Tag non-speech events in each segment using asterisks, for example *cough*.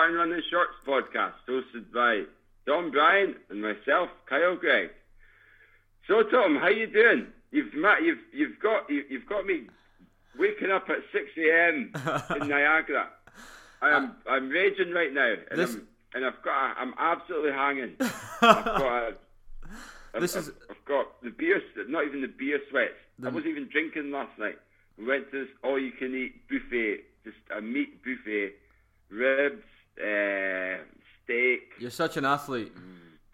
24 of the Running Shorts podcast, hosted by Tom Bryan and myself, Kyle Gregg. So, Tom, how you doing? You've met, you've you've got you, you've got me waking up at 6 a.m. *laughs* in Niagara. I am uh, I'm raging right now, and This- I'm and I've got I'm absolutely hanging. *laughs* I've got a, I've, This is- I've, I've got the beer, not even the beer sweats. I wasn't even drinking last night. We went to this all-you-can-eat buffet, just a meat buffet, ribs, uh, steak, You're such an athlete.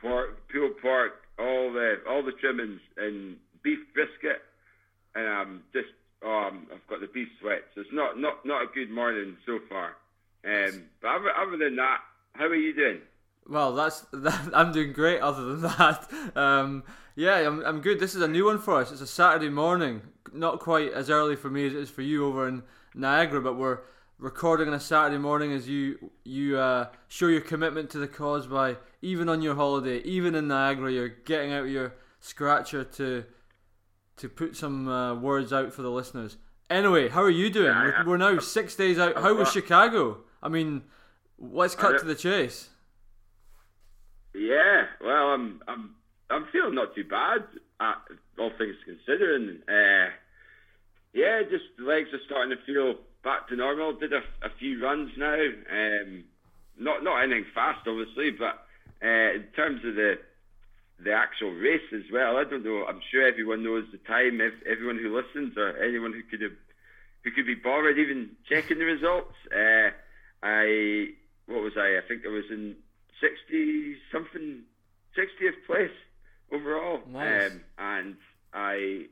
pork, pulled pork, all the all the trimmings, and beef brisket, and I'm just um, I've got the beef sweats. So it's not not not a good morning so far. Um, but other, other than that, how are you doing? Well, that's *laughs* that, I'm doing great. Other than that, um, yeah, I'm I'm good. This is a new one for us. It's a Saturday morning, not quite as early for me as it is for you over in Niagara, but we're recording on a Saturday morning as you you uh, show your commitment to the cause by even on your holiday, even in Niagara, you're getting out your scratcher to to put some uh, words out for the listeners. Anyway, how are you doing? Yeah, we're, we're now six days out. How was Chicago? I mean, let's cut to the chase. Yeah, well, I'm I'm I'm feeling not too bad, uh, all things considering. Uh, yeah, just legs are starting to feel back to normal. Did a, a few runs now. Um, not not anything fast, obviously, but uh, in terms of the the actual race as well, I don't know. I'm sure everyone knows the time. If everyone who listens or anyone who could have who could be bothered even checking the results. Uh, I what was I? I think I was in sixty something, sixtieth place overall, Nice. um, and I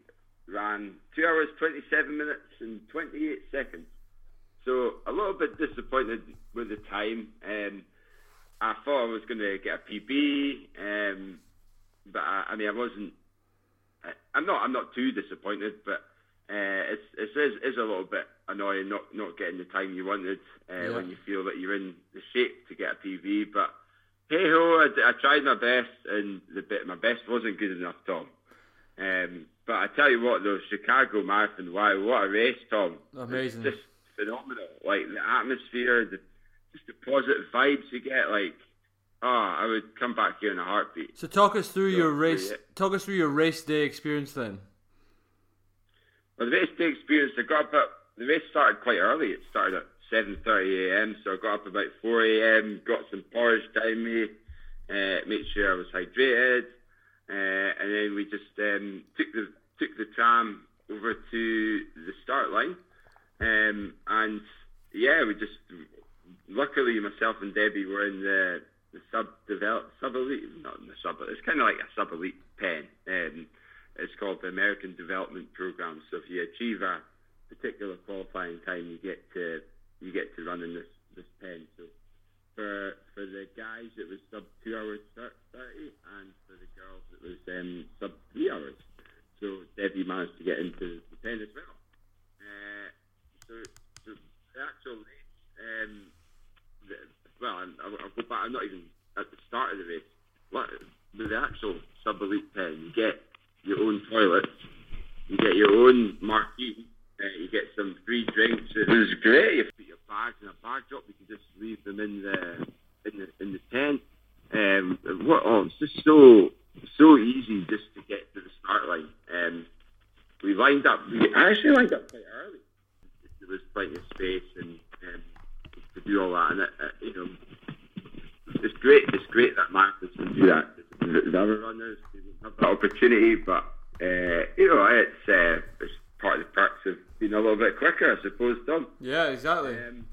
ran two hours twenty seven minutes and twenty eight seconds. So a little bit disappointed with the time. Um, I thought I was going to get a PB, um, but I, I mean I wasn't. I, I'm not. I'm not too disappointed, but uh, it's it is, is a little bit annoying not not getting the time you wanted uh, Yeah. when you feel that you're in the shape to get a PB. But hey ho, I, I tried my best, and the bit my best wasn't good enough, Tom. Um, but I tell you what, though, Chicago Marathon, wow, what a race, Tom! Amazing. It's just phenomenal. Like the atmosphere, the just the positive vibes you get. Like, oh, I would come back here in a heartbeat. So talk us through So, your race. Talk us through your race day experience then. Well, the race day experience, I got up at, the race started quite early. It started at 7.30 a.m., so I got up about 4 a.m., got some porridge down me, uh, made sure I was hydrated, uh, and then we just um, took the took the tram over to the start line, um, and yeah, we just, luckily myself and Debbie were in the, the sub develop sub elite, not in the sub, it's kind of like a sub elite pen. Um, it's called the American Development Program. So if you achieve a particular qualifying time, you get to you get to run in this this pen. So for for the guys, it was sub two hours thir- thirty, and for the girls, it was um, sub three hours. So Debbie managed to get into the pen as well. Uh, so, so the actual race, um, the, well, I'll, I'll go back. I'm not even at the start of the race. What, with the actual sub elite pen, you get your own toilets, you get your own marquee, uh, you get some free drinks. It was great. You put your bags in a bag drop. You can just leave them in the in the in the tent. Um, what? Oh, it's just so so easy just to get to the start line. Um, we lined up. We actually lined up quite. There was plenty of space and um, to do all that, and it, it, you know, it's great. It's great that marathons can do that. The, the other runners don't have that opportunity, but uh, you know, it's uh, it's part of the perks of being a little bit quicker, I suppose, Tom. Yeah, exactly. Um,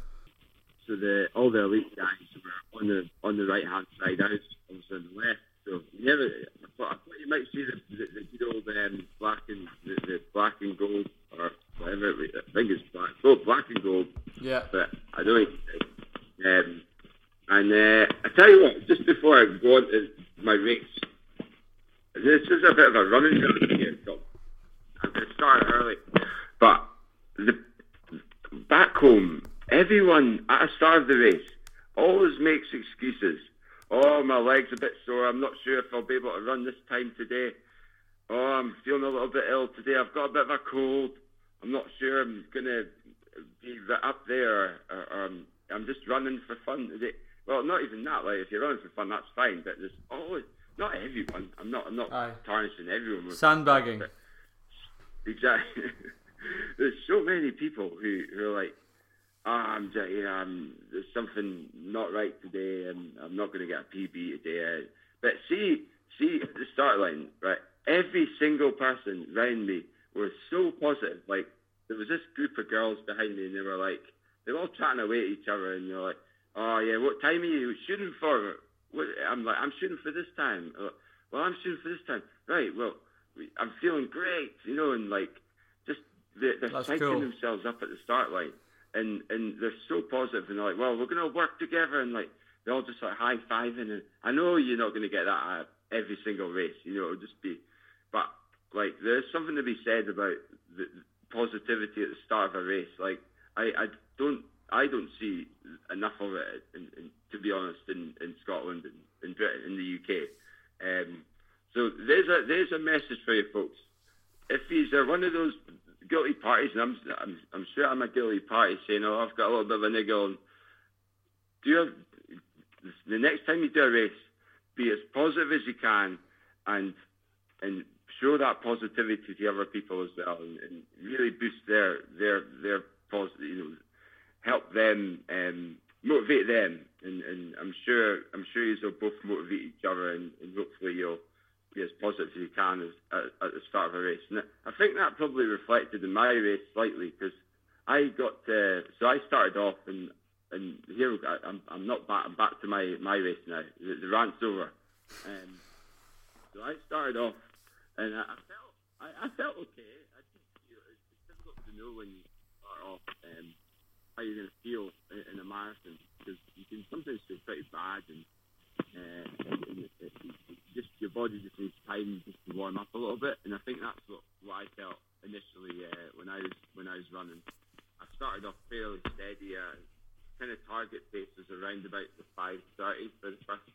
so the all the elite guys were on the on the right hand side. I was, I was on the left. So you never. I thought, I thought you might see the the, the good old um, black and the, the black and gold or whatever. I think it's black. Oh, black and gold. yeah. But I don't think. Um, and uh, I tell you what, just before I go on to my race, this is a bit of a running joke here, Tom. I'm going to start early, but the back home, everyone at the start of the race always makes excuses. Oh, my leg's a bit sore. I'm not sure if I'll be able to run this time today. Oh, I'm feeling a little bit ill today. I've got a bit of a cold. I'm not sure I'm going to be up there. Or, or, um, I'm just running for fun. Well, not even that. Like if you're running for fun, that's fine. But there's always not everyone. I'm not. I'm not Aye. tarnishing everyone. Sandbagging. Exactly. *laughs* there's so many people who, who are like, ah, I'm just, you know, I'm, there's something not right today, and I'm not going to get a PB today. But see, see at the start line, right? Every single person around me was so positive. Like there was this group of girls behind me, and they were like, they were all chatting away at each other, and they're like, "Oh yeah, what time are you shooting for?" What, I'm like, "I'm shooting for this time." Like, well, I'm shooting for this time. Right. Well, I'm feeling great, you know, and like just they're, they're psyching cool. themselves up at the start line, and and they're so positive, and they're like, "Well, we're gonna work together," and like they're all just like high fiving, and I know you're not gonna get that at every single race, you know, it'll just be, but like there's something to be said about the positivity at the start of a race. Like I, I don't I don't see enough of it, in, in, to be honest, in, in Scotland and in Britain, in the UK. Um, so there's a there's a message for you folks. If he's uh, one of those guilty parties, and I'm, I'm I'm sure I'm a guilty party saying, oh, I've got a little bit of a niggle. On, do you have, the next time you do a race, be as positive as you can, and and show that positivity to other people as well, and, and really boost their their their positive, you know, help them, um, motivate them, and, and I'm sure I'm sure you'll both motivate each other, and, and hopefully you'll be as positive as you can as, at, at the start of a race. And I think that probably reflected in my race slightly because I got uh, so I started off and and here I'm I'm not back I'm back to my my race now. The, the rant's over. Um, so I started off and I, I felt I, I felt okay. I just, you know, it's, it's difficult to know when you start off um, how you're going to feel in, in a marathon because you can sometimes feel pretty bad and, uh, and, it, it, it just your body just needs time just to warm up a little bit. And I think that's what, what I felt initially uh, when I was when I was running. I started off fairly steady. Uh, kind of target pace was around about the 5:30 for the first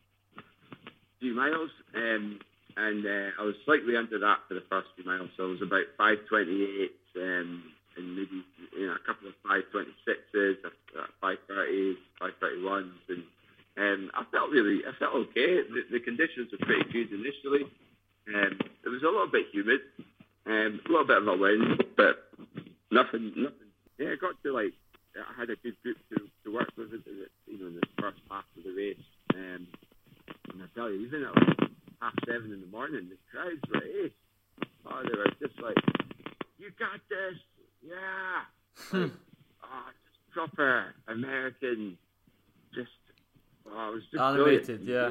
few miles. Um, and uh, I was slightly under that for the first few miles. So I was about 528 um, and maybe you know, a couple of 526s, 530s, 531s, and um, I felt really, I felt okay. The, the conditions were pretty good initially. Um, it was a little bit humid, um, a little bit of a wind, but nothing, nothing. Yeah, I got to like, I had a good group to, to work with, you know, in the first half of the race. Um, and I tell you, even at like half seven in the morning, the crowds were ace. Oh, they were just like, "You got this, yeah." Hmm. like, oh, just proper American, just oh, it was just animated, yeah.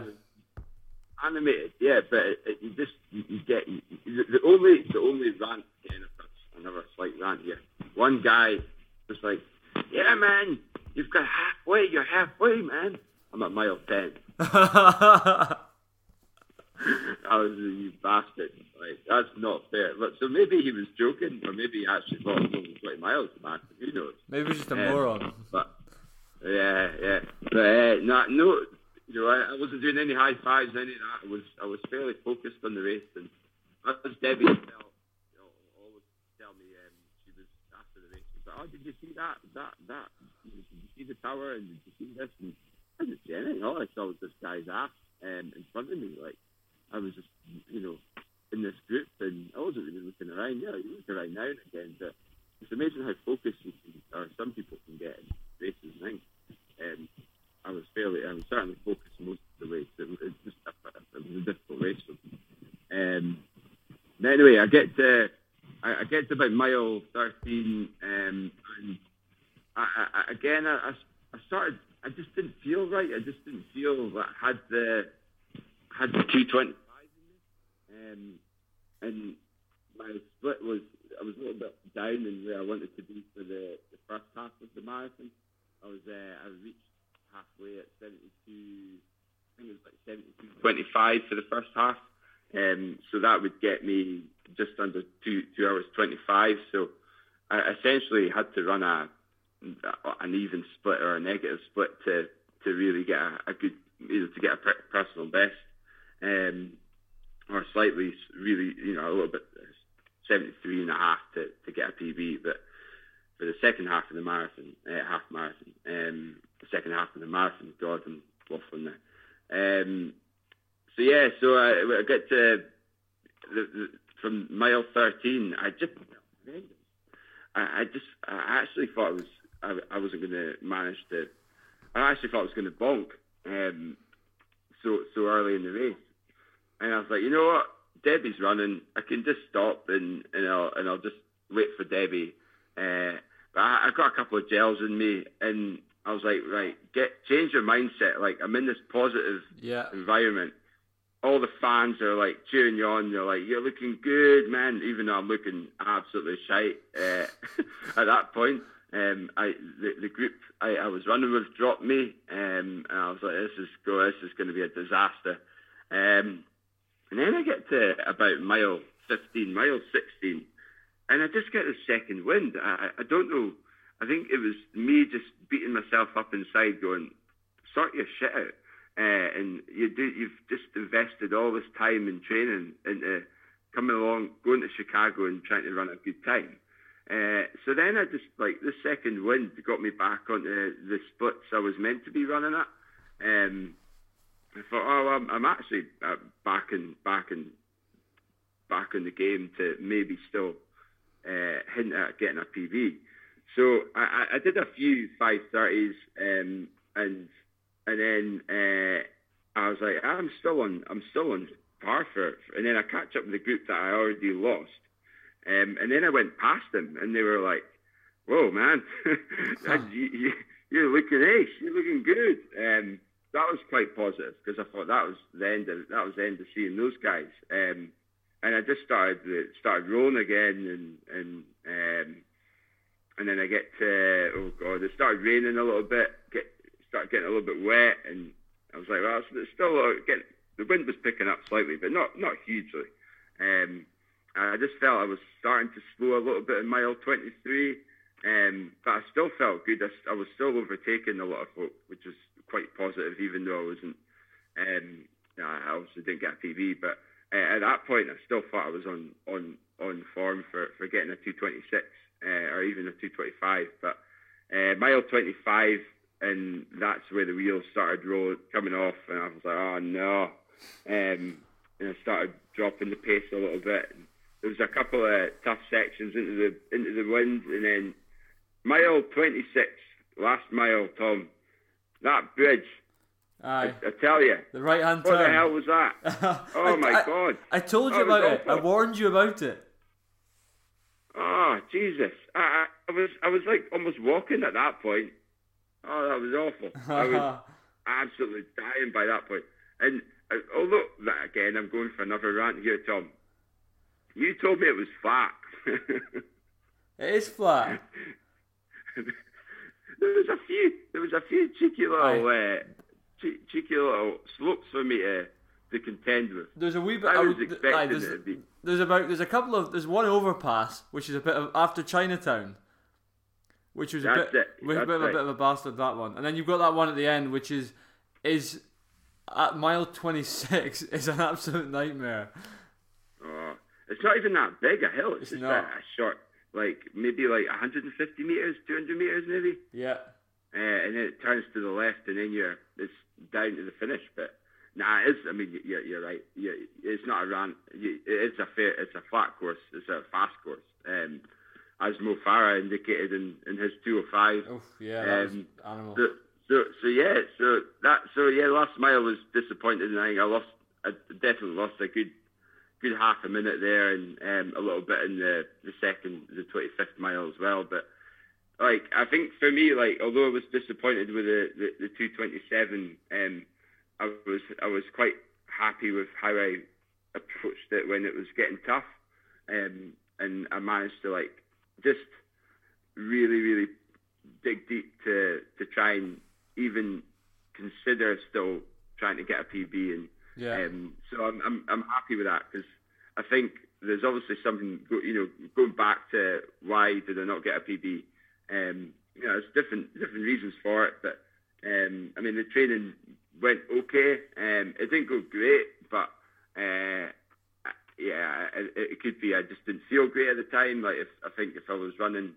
Animated, yeah, but it, it, you just you, you get you, the only the only rant again, another slight rant here. One guy was like, "Yeah, man, you've got halfway. You're halfway, man." I'm at mile ten. *laughs* I was you bastard. Like that's not fair. But so maybe he was joking, or maybe he actually thought it was only twenty miles to man. Who knows? Maybe he's just a um, moron. But yeah, yeah. But uh, no, no. You know, I, I wasn't doing any high fives, any of that. I was, I was fairly focused on the race, and as Debbie felt, you know, always tell me, um, she was after the race. She was like, "Oh, did you see that? That? That? Did you see the tower? And did you see this?" And I didn't see anything. All I saw was this guy's ass um, in front of me, like I was just, you know, in this group and I wasn't really looking around. Yeah, you look around now and again, but it's amazing how focused you can, or some people can get in races. Think um, I was fairly, I was certainly focused most of the race. It, it, just, it was a difficult race for me. Um, but anyway, I get to, I, I get to about mile 13, um, and I, I, again, I, I started, I just didn't feel right. I just didn't feel that I had the, had the 225 in me. Um, and my split was, I was a little bit down in where I wanted to be for the, the first half of the marathon. I was, uh, I reached halfway at 72, I think it was like 72, 25 for the first half. Um, so that would get me just under two, two hours 25. So I essentially had to run a, an even split or a negative split to, to really get a, a good, know, to get a personal best um, or slightly, really, you know, a little bit, 73 and a half to, to get a PB. But for the second half of the marathon, uh, half marathon, um, the second half of the marathon. God, I'm waffling there. Um, so yeah, so I, I get to the, the, from mile 13. I just, I, I just, I actually thought I was, I, I wasn't going to manage to. I actually thought I was going to bonk um, so so early in the race, and I was like, you know what, Debbie's running. I can just stop and and I'll and I'll just wait for Debbie. Uh, but I, I got a couple of gels in me, and I was like, right, get change your mindset. Like I'm in this positive yeah. environment. All the fans are like cheering you on. They're like, "You're looking good, man." Even though I'm looking absolutely shite uh, *laughs* at that point. Um, I the, the group I, I was running with dropped me, um, and I was like, "This is go. This is going to be a disaster." Um, and then I get to about mile 15, mile 16, and I just get a second wind. I, I don't know. I think it was me just beating myself up inside, going, "Sort your shit out." Uh, and you do, you've just invested all this time and training into coming along, going to Chicago and trying to run a good time. Uh, so then I just like the second wind got me back onto the splits I was meant to be running at. Um, I thought, oh, I'm, I'm actually uh, back in back in back in the game to maybe still uh, hint at getting a PB. So I, I did a few 530s, um, and and then uh, I was like, I'm still on, I'm still on par for, and then I catch up with the group that I already lost, um, and then I went past them, and they were like, "Whoa, man, *laughs* you, are looking ace, you're looking good." Um, that was quite positive because I thought that was the end of that was the end of seeing those guys. Um, and I just started started rolling again, and and um, and then I get to oh god, it started raining a little bit, get started getting a little bit wet, and I was like, well, it's still uh, getting the wind was picking up slightly, but not not hugely. Um, I just felt I was starting to slow a little bit in mile 23, um, but I still felt good. I, I, was still overtaking a lot of folk, which was quite positive, even though I wasn't. Um, I obviously didn't get a PB, but uh, at that point, I still thought I was on on on form for, for getting a 226 uh, or even a 225. But uh, mile 25, and that's where the wheels started roll, coming off, and I was like, oh no. Um, and I started dropping the pace a little bit. And there was a couple of tough sections into the into the wind, and then mile 26, last mile, Tom, that bridge. Aye. I, I tell you. The right hand turn. What the hell was that? *laughs* oh I, my I, God. I told you about it. I warned you about it. Oh Jesus! I, I, was I was like almost walking at that point. Oh, that was awful. I was *laughs* absolutely dying by that point. And uh, although that again, I'm going for another rant here, Tom. You told me it was flat. *laughs* it is flat. There was a few. There was a few cheeky little, uh, cheeky little slopes for me to to contend with. There's a wee bit. I was th- expecting aye, there's, it to be. There's about there's a couple of there's one overpass which is a bit of after Chinatown, which was a That's bit it. was a That's bit of a bit of a bastard that one, and then you've got that one at the end which is is at mile 26 *laughs* is an absolute nightmare. Oh, it's not even that big a hill. It's, It's just not. A, a short, like maybe like 150 meters, 200 meters, maybe. Yeah. Uh, and then it turns to the left, and then you're it's down to the finish. But nah, it's. I mean, you're, you're right. you it's not a run. It's a fair. It's a flat course. It's a fast course. Um, as Mo Farah indicated in, in his 205. Oof, yeah, Um, animal. So, so, so yeah, so that, so yeah, last mile was disappointed, and I think I lost, I definitely lost a good, good half a minute there, and um, a little bit in the the second, the twenty fifth mile as well. But like, I think for me, like, although I was disappointed with the the, the two twenty seven, um, I was I was quite happy with how I approached it when it was getting tough, um, and I managed to like just really, really dig deep to to try and even consider still trying to get a PB, and yeah. um, so I'm, I'm I'm happy with that because I think there's obviously something you know going back to why did I not get a PB? Um, you know, there's different different reasons for it, but um, I mean the training went okay. Um, it didn't go great, but uh, yeah, it, it could be I just didn't feel great at the time. Like if I think if I was running,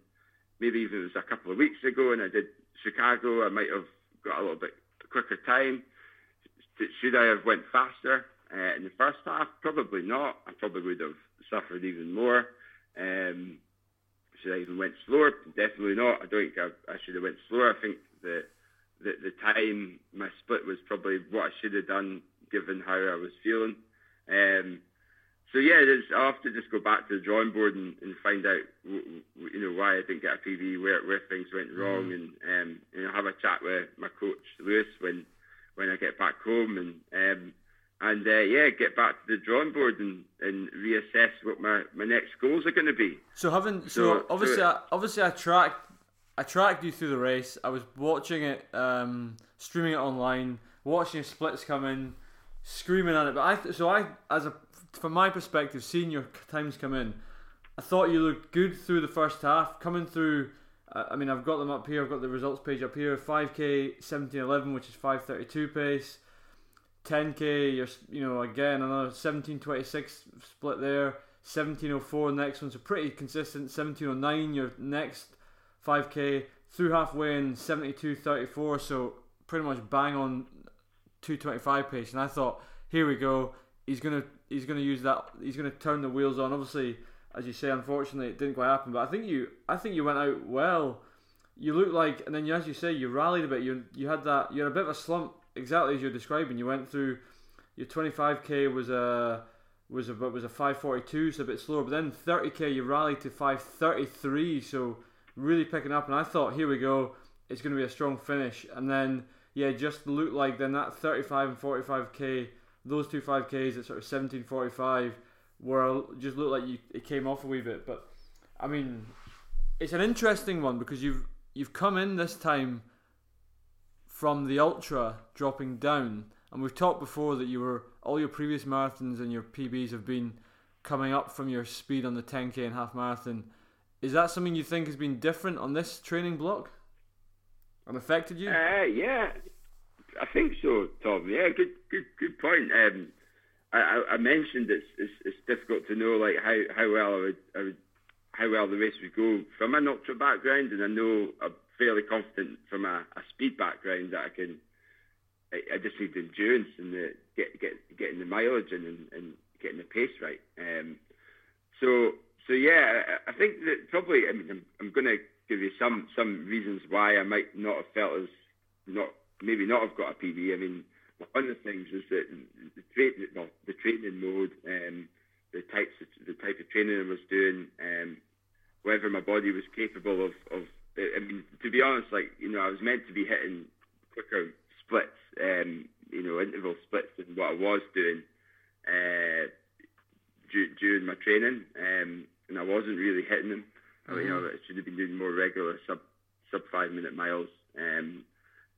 maybe even it was a couple of weeks ago, and I did Chicago, I might have got a little bit quicker time. Should I have went faster uh, in the first half? Probably not. I probably would have suffered even more. Um, should I even went slower? Definitely not. I don't think I, I should have went slower. I think the, the the time my split was probably what I should have done given how I was feeling. Um, so yeah, I'll have to just go back to the drawing board and, and find out, you know, why I didn't get a PB, where where things went wrong, mm. and um, you know, have a chat with my coach Lewis when when I get back home, and um, and uh, yeah, get back to the drawing board and, and reassess what my, my next goals are going to be. So having so, so obviously so I, obviously I tracked I tracked you through the race. I was watching it, um, streaming it online, watching your splits come in, screaming at it. But I so I as a from my perspective, seeing your times come in, I thought you looked good through the first half. Coming through, uh, I mean, I've got them up here. I've got the results page up here. 5k 1711, which is 532 pace. 10k, you're you know again another 1726 split there. 1704 next one's a pretty consistent. 1709 your next 5k through halfway in 7234. So pretty much bang on 225 pace. And I thought, here we go. He's gonna he's going to use that. He's going to turn the wheels on. Obviously, as you say, unfortunately, it didn't quite happen. But I think you, I think you went out well. You looked like, and then as you say, you rallied a bit. You you had that. You had a bit of a slump, exactly as you're describing. You went through your 25k was a was a was a 542, so a bit slower. But then 30k, you rallied to 533, so really picking up. And I thought, here we go, it's going to be a strong finish. And then yeah, just looked like then that 35 and 45k those two 5Ks at sort of 17.45 were just looked like you, it came off a wee bit. But I mean, it's an interesting one because you've you've come in this time from the ultra dropping down, and we've talked before that you were all your previous marathons and your PBs have been coming up from your speed on the 10k and half marathon. Is that something you think has been different on this training block and affected you? Uh, yeah, I think so, Tom. Yeah, good, good, good point. Um, I, I, mentioned it's, it's, it's difficult to know like how, how well I would, I would how well the race would go from an ultra background, and I know fairly confident from a, a speed background that I can. I, I just need the endurance and the get get getting the mileage and, and, and getting the pace right. Um, so so yeah, I, I think that probably I mean I'm, I'm going to give you some some reasons why I might not have felt as not maybe not have got a PB. I mean, one of the things is that the, well, the training mode, um, the types of, the type of training I was doing, um, whether my body was capable of, of, to be honest, like you know, I was meant to be hitting quicker splits, um, you know, interval splits than what I was doing uh, d- during my training, um, and I wasn't really hitting them. Mm-hmm. I mean, you know, I should have been doing more regular sub sub five minute miles. Um,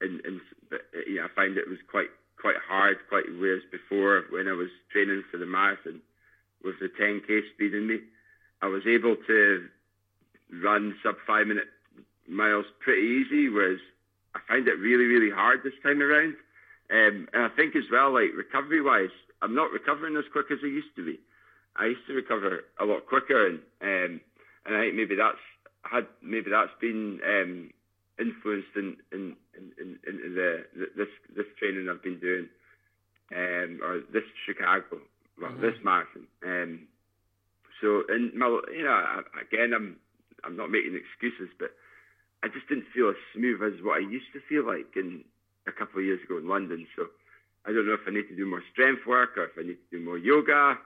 and and but, yeah, I find it was quite quite hard, quite whereas before when I was training for the marathon with the 10k speed in me, I was able to run sub five minute miles pretty easy, whereas I find it really really hard this time around. Um, and I think as well, like recovery wise, I'm not recovering as quick as I used to be. I used to recover a lot quicker, and um, and I think maybe that's had maybe that's been um, influenced in in, in, in, the, this this training I've been doing, um, or this Chicago, well, mm-hmm. this marathon. Um, so, and my, you know, again, I'm I'm not making excuses, but I just didn't feel as smooth as what I used to feel like in a couple of years ago in London. So, I don't know if I need to do more strength work or if I need to do more yoga.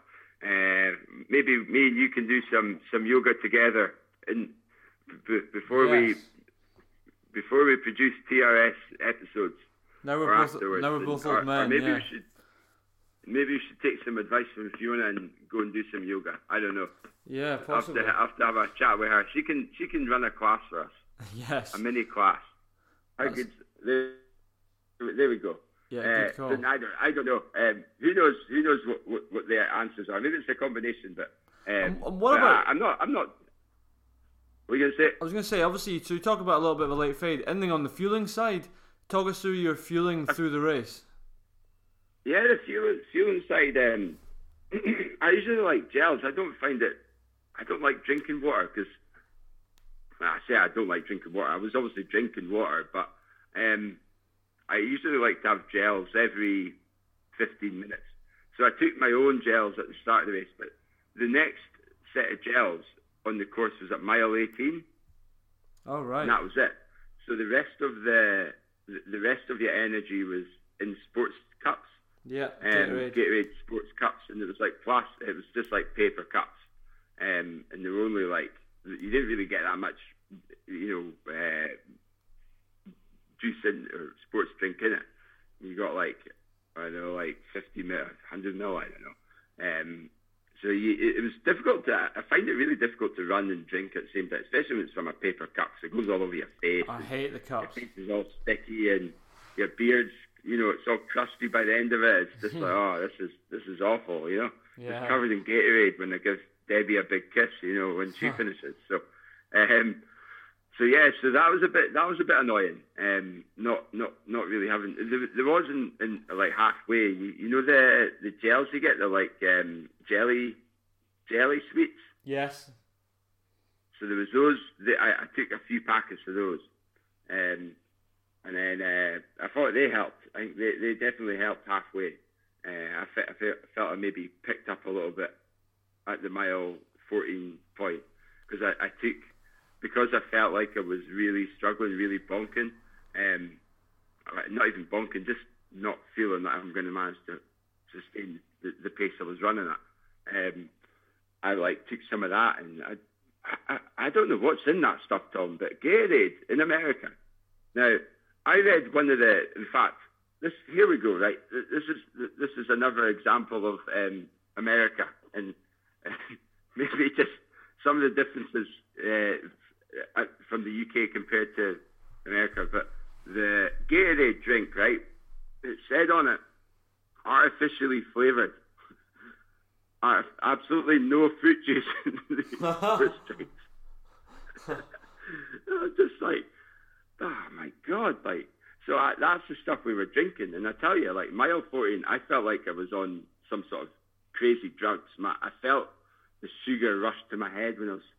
Uh, maybe me and you can do some some yoga together. And b- before yes. we before we produce TRS episodes. Now we're both now we're both old men. maybe yeah. we should maybe we should take some advice from Fiona and go and do some yoga. I don't know. Yeah, possibly. I have to, have a chat with her. She can she can run a class for us. *laughs* yes. A mini class. How good? There, there we go. Yeah, uh. I don't, I don't know. Um, who knows? Who knows what, what, what their answers are? Maybe it's a combination, but. Um, and what about? I, I'm not. I'm not what are you going to say? I was going to say, obviously, so you talk about a little bit of a late fade. Ending on the fueling side? Talk us through your fueling *laughs* through the race. Yeah, the fueling, fueling side, um, *clears throat* I usually like gels. I don't find it, I don't like drinking water because, I say I don't like drinking water. I was obviously drinking water, but um, I usually like to have gels every 15 minutes. So I took my own gels at the start of the race, but the next set of gels on the course was at mile 18. All right. And that was it. So the rest of the the rest of your energy was in sports cups. Yeah, um, Gatorade. Gatorade sports cups, and it was like plastic. It was just like paper cups, um, and they were only like you didn't really get that much, you know, uh, juice in or sports drink in it. You got like I don't know, like 50 mil, 100 mil, I don't know. Um, so you, it, it, was difficult to. I find it really difficult to run and drink at the same time, especially when it's from a paper cup. So it goes all over your face. I hate the cups. Your face is all sticky and your beard's, you know, it's all crusty by the end of it. It's just like, *laughs* oh, this is this is awful, you know. Yeah. It's covered in Gatorade when I give Debbie a big kiss, you know, when she finishes. So, um, so yeah, so that was a bit that was a bit annoying. Um, not not not really having there, there was in, in like halfway. You, you know the the gels you get, they're like um, jelly jelly sweets. Yes. So there was those. That I, I took a few packets of those, um, and then uh, I thought they helped. I think they, they definitely helped halfway. Uh, I, felt, I felt, felt I maybe picked up a little bit at the mile 14 point because I, I took because I felt like I was really struggling, really bonking, um, not even bonking, just not feeling that I'm going to manage to sustain the, the pace I was running at. Um, I like took some of that, and I, I, I don't know what's in that stuff, Tom, but Gatorade in America. Now, I read one of the, in fact, this here we go, right? This is this is another example of um, America, and *laughs* maybe just some of the differences uh, from the UK compared to America, but the Gatorade drink, right? It said on it, artificially flavored. *laughs* Absolutely no fruit juice *laughs* in the just like, oh my god, like. So I, that's the stuff we were drinking, and I tell you, like mile 14, I felt like I was on some sort of crazy drugs. My, I felt the sugar rush to my head when I was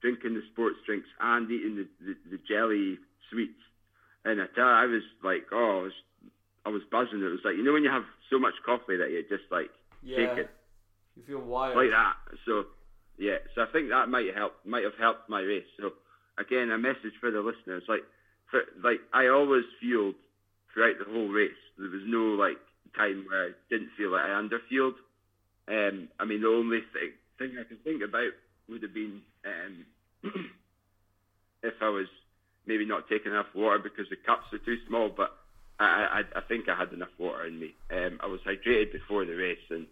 drinking the sports drinks and eating the, the, the jelly sweets. And I tell you, I was like, oh, I was, I was buzzing. It was like, you know, when you have so much coffee that you just like yeah, take it. You feel wired. Like that. So, yeah. So I think that might help, might have helped my race. So, again, a message for the listeners. Like, for, like I always fueled throughout the whole race. There was no like time where I didn't feel like I underfueled. Um, I mean, the only thing, thing I can think about would have been um, *clears throat* if I was maybe not taking enough water because the cups are too small. But I, I, I think I had enough water in me. Um, I was hydrated before the race and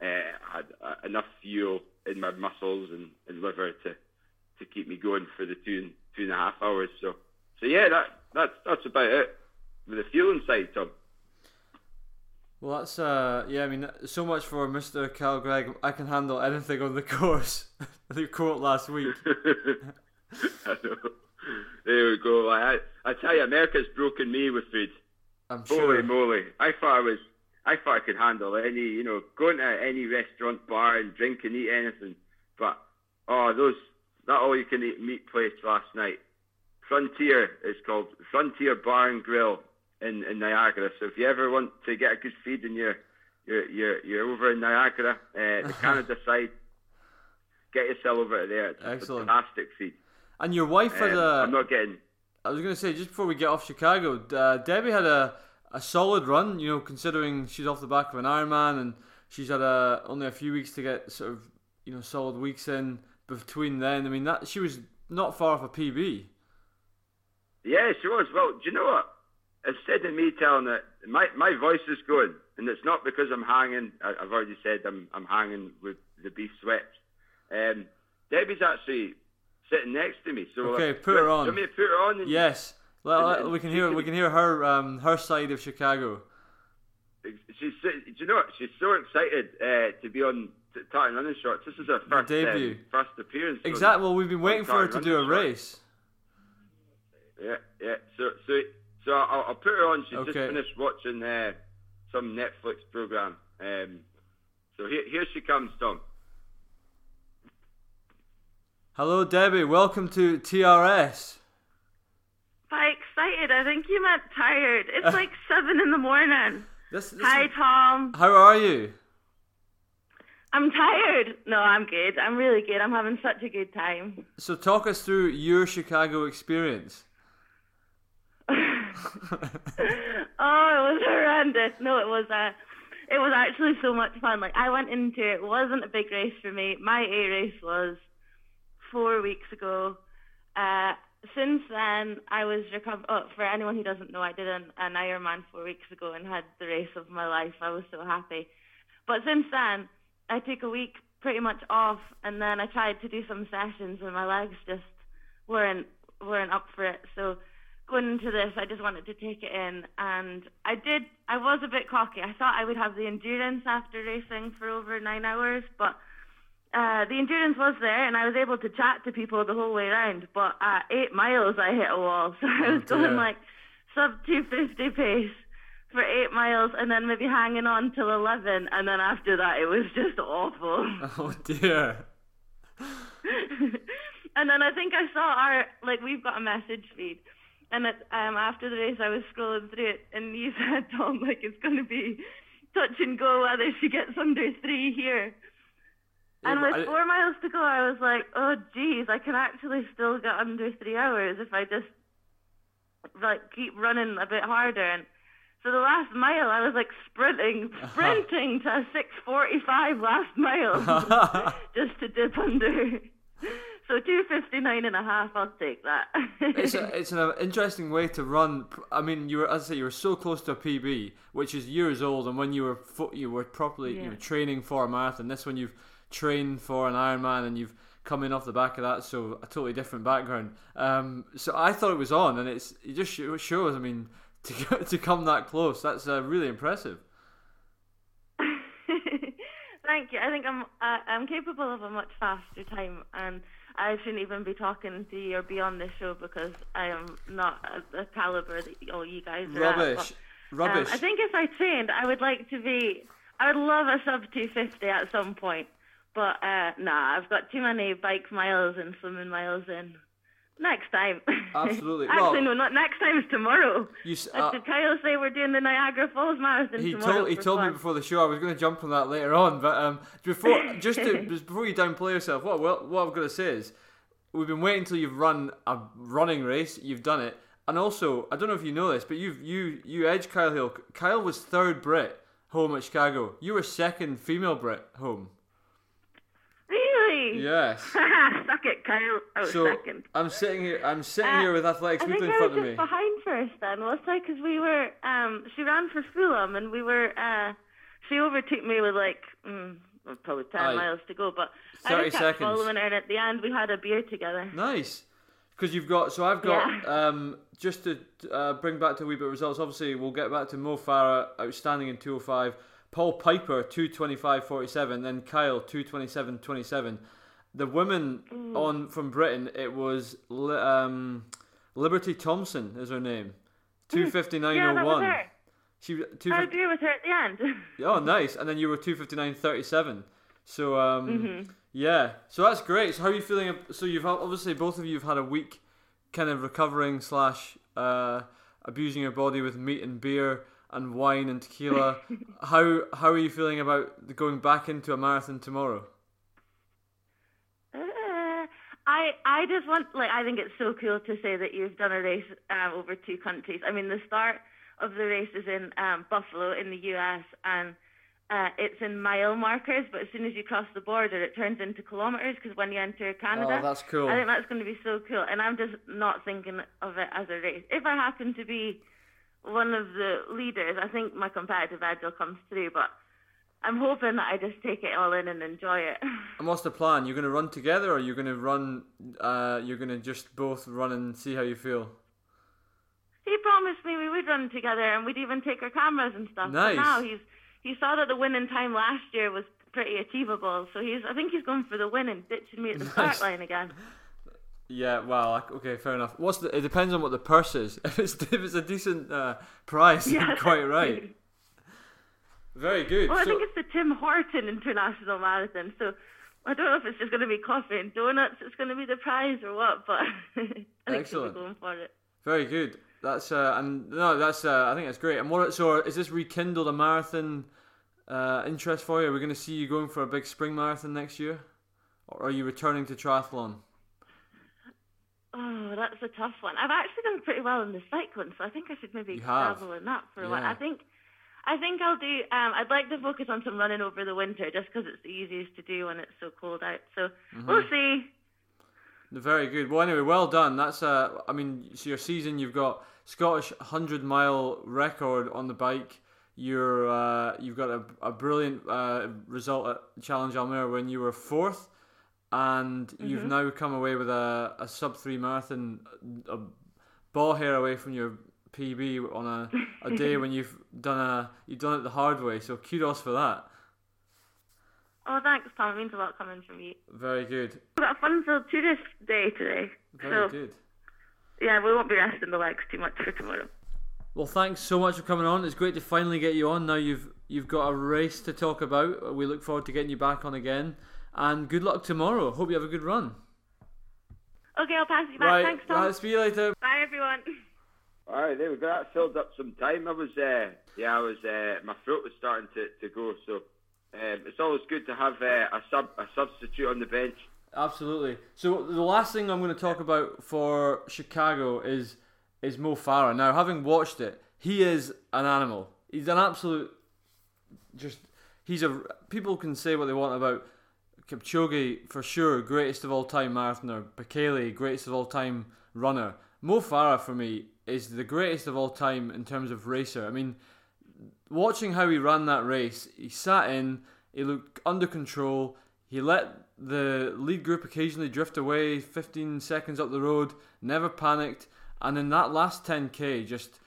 uh, had uh, enough fuel in my muscles and, and liver to, to keep me going for the two two and a half hours. So so yeah, that that's that's about it with the fueling side, Tom. Well, that's uh, yeah. I mean, so much for Mister Cal Gregg. I can handle anything on the *laughs* course. *laughs* the quote last week. *laughs* I know. There we go. I I tell you, America's broken me with food. I'm sure. Holy moly! I thought I was. I thought I could handle any, you know, going to any restaurant, bar, and drink and eat anything. But oh, those that all you can eat meat place last night. Frontier is called Frontier Bar and Grill in, in Niagara. So if you ever want to get a good feed and you're you're you're, you're over in Niagara, uh, the *laughs* Canada side, get yourself over there. It's Excellent. fantastic feed. And your wife had Um, a. I'm not getting. I was going to say just before we get off Chicago, uh, Debbie had a, a solid run. You know, considering she's off the back of an Ironman and she's had a, only a few weeks to get sort of you know solid weeks in between then. I mean that she was not far off a PB. Yeah, she was. Well, do you know what? Instead of me telling it, my my voice is going, and it's not because I'm hanging. I, I've already said I'm I'm hanging with the beef sweats. Um, Debbie's actually sitting next to me. So Okay, uh, put her on. want me put her on? Yes, well, we can hear can- we can hear her um, her side of Chicago. She's do you know what? She's so excited uh, to be on Tartan Running Shorts. This is her first debut. um, first appearance. on- Exactly. Well, we've been waiting for her to do a Shorts. race. Yeah, yeah. So, so, so I'll, I'll put her on. She's just finished watching uh, some Netflix program. Um, so here, here she comes, Tom. Hello, Debbie. Welcome to TRS. How exciting good. I think you meant tired. It's *laughs* like seven in the morning. This, this Hi, Tom. How are you? I'm tired. No, I'm good. I'm really good. I'm having such a good time. So talk us through your Chicago experience. *laughs* oh, it was horrendous. No, it was uh, it was actually so much fun. Like I went into it, it wasn't a big race for me. My A race was four weeks ago. Uh, since then, I was recovered. Oh, for anyone who doesn't know, I did an, an Ironman four weeks ago and had the race of my life. I was so happy. But since then, I took a week pretty much off, and then I tried to do some sessions, and my legs just weren't weren't up for it. So going into this, I just wanted to take it in, and I did. I was a bit cocky. I thought I would have the endurance after racing for over nine hours, but uh, the endurance was there, and I was able to chat to people the whole way around. But at eight miles, I hit a wall, *laughs* so I was Oh, going like sub 250 pace for eight miles, and then maybe hanging on till 11, and then after that, it was just awful. *laughs* Oh dear. *laughs* and then I think I saw our like we've got a message feed, and it, um after the race I was scrolling through it, and you *laughs* said Tom like it's going to be touch and go whether she gets under three here. And with I- four miles to go, I was like, oh geez, I can actually still get under three hours if I just like keep running a bit harder. And so the last mile, I was like sprinting, *laughs* sprinting to a six forty-five last mile *laughs* just to dip under. So two fifty-nine and a half, I'll take that. *laughs* it's a, it's an interesting way to run. I mean, you were as I say, you were so close to a PB, which is years old, and when you were fo- you were properly you were training for a marathon. This one you've trained for an Ironman, and you've come in off the back of that, so a totally different background. Um, so I thought it was on, and it's it just shows. I mean, *laughs* to to come that close, that's uh, really impressive. *laughs* Thank you. I think I'm uh, I'm capable of a much faster time, and I shouldn't even be talking to you or be on this show because I am not at the caliber that all you guys are at. Rubbish, But, rubbish. Um, I think if I trained, I would like to be. I would love a sub 250 at some point, but uh, nah, I've got too many bike miles and swimming miles in. Next time. Absolutely. *laughs* Actually, Well- no, not next time. It's tomorrow. You Uh, Did Kyle say we're doing the Niagara Falls Marathon he tomorrow? told he told me before the show I was going to jump on that later on, but um, before *laughs* just to, before you downplay yourself, what what, what I've got to say is we've been waiting until you've run a running race, you've done it, and also I don't know if you know this, but you've you you edged Kyle Hill. Kyle was third Brit home at Chicago. You were second female Brit home. Really? Yes. *laughs* Kyle. I so second. I'm sitting here. I'm sitting Uh, here with Athletics I Weekly in I front of just me. behind first then, was I? Because we were, um, she ran for Fulham and we were, uh, she overtook me with like, mm, probably 10 Aye. miles to go, but I 30 just kept seconds. following her and at the end we had a beer together. Nice. Because you've got, so I've got, Yeah. um, just to uh, bring back to a wee bit of results, obviously we'll get back to Mo Farah, outstanding in 205, Paul Piper, 225.47, then Kyle, 227.27. The women on from Britain, it was um, Liberty Thompson is her name, Yeah, that was 259.01. her. She I had a 250, beer with her at the end. *laughs* oh nice, and then you were 259.37. So um, Mm-hmm. yeah, so that's great. So how are you feeling? So you've obviously both of you have had a week, kind of recovering slash uh, abusing your body with meat and beer and wine and tequila. *laughs* how how are you feeling about going back into a marathon tomorrow? Uh, I I just want like I think it's so cool to say that you've done a race um, over two countries. I mean, the start of the race is in um, Buffalo in the U.S. and uh, it's in mile markers, but as soon as you cross the border, it turns into kilometers because when you enter Canada, Oh, that's cool. I think that's going to be so cool. And I'm just not thinking of it as a race. If I happen to be one of the leaders, I think my competitive edge will come through. But I'm hoping that I just take it all in and enjoy it. *laughs* And what's the plan? You're going to run together, or you're going to run? Uh, you're going to just both run and see how you feel. He promised me we would run together and we'd even take our cameras and stuff. Nice. But now he's he saw that the winning time last year was pretty achievable, so he's I think he's going for the win and ditching me at the *laughs* Nice. start line again. Yeah, well, okay, fair enough. What's the? It depends on what the purse is. *laughs* If it's if it's a decent uh, price, Yeah, you're quite right. Very good. Well, I So- think it's the Tim Horton International Marathon, so I don't know if it's just going to be coffee and donuts. It's going to be the prize or what, but *laughs* I think Excellent. be going for it. Very good. That's uh, and no, that's uh, I think that's great. And what so is this rekindled a marathon uh, interest for you? Are we going to see you going for a big spring marathon next year, or are you returning to triathlon? Oh, that's a tough one. I've actually done pretty well in the cycling, so I think I should maybe dabble in that for a Yeah. while. I think, I think I'll do. Um, I'd like to focus on some running over the winter, just because it's the easiest to do when it's so cold out. So Mm-hmm. we'll see. Very good. Well, anyway, well done. That's a. I mean, so your season, you've got Scottish hundred mile record on the bike. You're uh, you've got a, a brilliant uh, result at Challenge Almere when you were fourth, and you've now come away with a, a sub three marathon, a ball hair away from your PB on a, a *laughs* day when you've done a you've done it the hard way. So kudos for that. Oh, thanks, Tom. It means a lot coming from you. Very good. We've got a fun-filled tourist day today, Very so good. yeah, we won't be resting the legs too much for tomorrow. Well, thanks so much for coming on. It's great to finally get you on. Now you've you've got a race to talk about. We look forward to getting you back on again. And good luck tomorrow. Hope you have a good run. Okay, I'll pass you back. right, Thanks, Tom. right, see you later. Bye, everyone. All right, there we go. That filled up some time. I was, uh, yeah, I was. Uh, my throat was starting to, to go. So um, it's always good to have uh, a sub a substitute on the bench. Absolutely. So the last thing I'm going to talk about for Chicago is is Mo Farah. Now, having watched it, he is an animal. He's an absolute. Just he's a. People can say what they want about Kipchoge for sure, greatest of all time marathoner. Bekele, greatest of all time runner. Mo Farah for me is the greatest of all time in terms of racer. I mean, watching how he ran that race, he sat in, he looked under control, he let the lead group occasionally drift away 15 seconds up the road, never panicked, and in that last 10k, just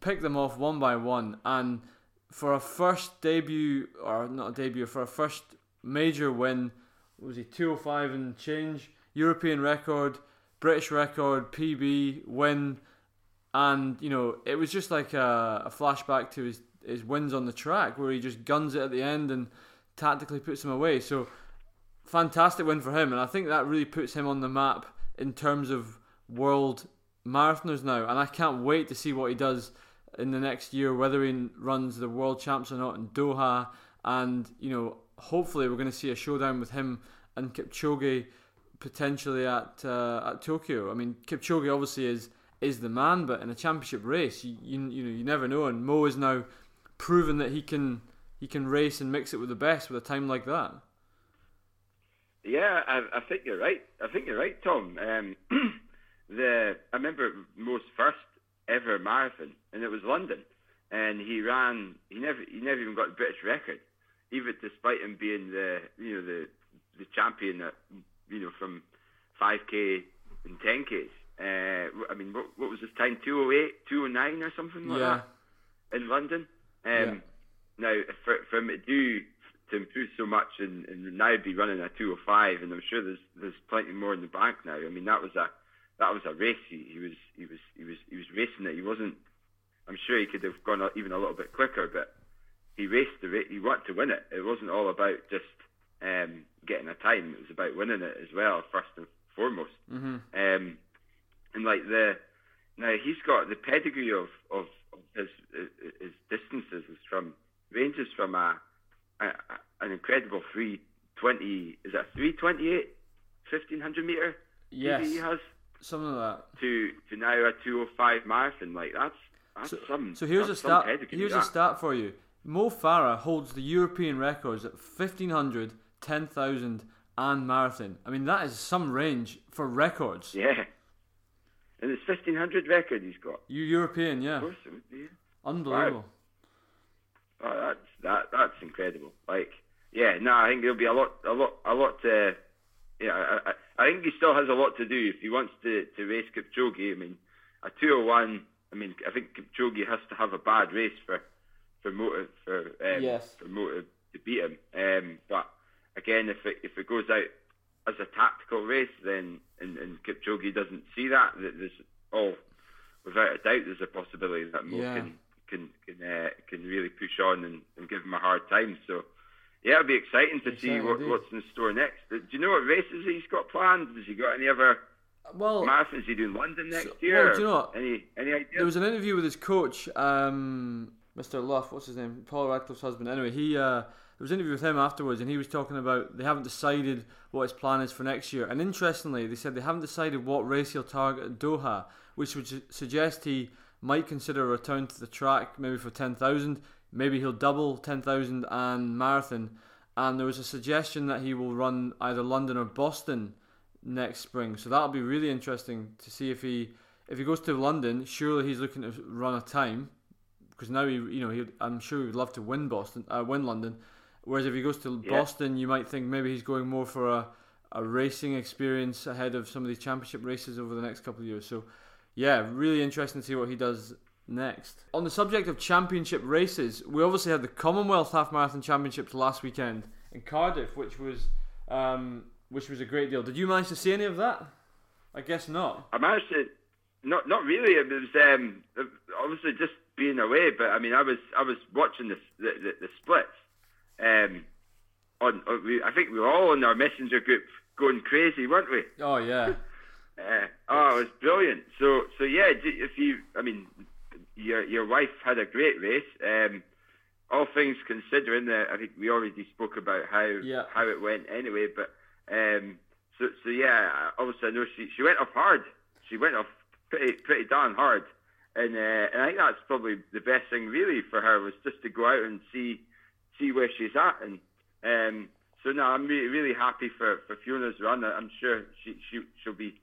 picked them off one by one. And for a first debut, or not a debut, for a first major win, was he 205 and change, European record, British record, PB, win and you know it was just like a, a flashback to his his wins on the track where he just guns it at the end and tactically puts him away. So fantastic win for him, and I think that really puts him on the map in terms of world marathoners now. And I can't wait to see what he does in the next year, whether he runs the world champs or not in Doha. And you know, hopefully, we're going to see a showdown with him and Kipchoge potentially at uh, at Tokyo. I mean, Kipchoge obviously is is the man, but in a championship race, you, you you know you never know. And Mo is now proven that he can he can race and mix it with the best with a time like that. Yeah, I, I think you're right. I think you're right, Tom. Um, *clears throat* the I remember Mo's first ever marathon, and it was London, and he ran. He never he never even got the British record, even despite him being the you know the the champion at you know from 5k and 10ks. Uh, I mean, what, what was his time? 208, 209 or something like Yeah, that in London. Um, Yeah. Now, for, for him to do to improve so much and, and now be running a 205, and I'm sure there's there's plenty more in the bank now. I mean, that was a that was a race. He, he was he was he was he was racing it. He wasn't. I'm sure he could have gone even a little bit quicker, but he raced the race. He wanted to win it. It wasn't all about just um, getting a time. It was about winning it as well, first and foremost. hmm Um, and like the now he's got the pedigree of of, of his his distances is from ranges from a, a, a an incredible three twenty is that three twenty eight fifteen hundred meter yes, he has something like that. to to now a two oh five marathon like that's that's So, some so here's a stat. Here's a stat for you. Mo Farah holds the European records at 1500, 10,000, and marathon. I mean, that is some range for records. yeah and it's fifteen hundred record he's got You European, yeah, of course it would be unbelievable. Oh, that's that that's incredible. Like, yeah, no, I think there'll be a lot, a lot, a lot to. Yeah, I, I, I think he still has a lot to do if he wants to to race Kipchoge. I mean, a two hundred one. I mean, I think Kipchoge has to have a bad race for for Mo for um, Yes. for Mo to, to beat him. Um, but again, if it if it goes out as a tactical race, then and, and Kipchoge doesn't see that, that there's all without a doubt there's a possibility that Mo Yeah. can can can uh, can really push on and, and give him a hard time. So yeah, it'll be exciting to see what, what's in store next. Do you know what races he's got planned? Has he got any other Well, marathons he doing London next so- year? well, do you know what? Any any idea? There was an interview with his coach, um, Mr. Lough. What's his name? Paul Radcliffe's husband. Anyway, he uh, there was an interview with him afterwards, and he was talking about they haven't decided what his plan is for next year. And interestingly, they said they haven't decided what race he'll target at Doha, which would suggest he might consider a return to the track, maybe for ten thousand. Maybe he'll double ten thousand and marathon. And there was a suggestion that he will run either London or Boston next spring. So that'll be really interesting to see if he if he goes to London. Surely he's looking to run a time because now he you know he I'm sure he would love to win Boston, uh, win London. Whereas if he goes to Yeah. Boston, you might think maybe he's going more for a a racing experience ahead of some of these championship races over the next couple of years. So yeah, really interesting to see what he does next. On the subject of championship races, we obviously had the Commonwealth Half Marathon Championships last weekend in Cardiff, which was um, which was a great deal. Did you manage to see any of that? I guess not. I managed to, not not really. It was um, obviously just being away, but I mean, I was I was watching the the, the, the splits. Um, on, on we, I think we were all in our messenger group going crazy, weren't we? Oh yeah, *laughs* Uh, oh, it was brilliant. So so yeah, if you, I mean, your your wife had a great race. Um, all things considering, uh, I think we already spoke about how Yeah. how it went anyway. But um, so so yeah, obviously I know she she went off hard. She went off pretty pretty darn hard, and uh, and I think that's probably the best thing really for her was just to go out and see see where she's at and. Um, so no, I'm really, really happy for, for Fiona's run. I'm sure she, she she'll be.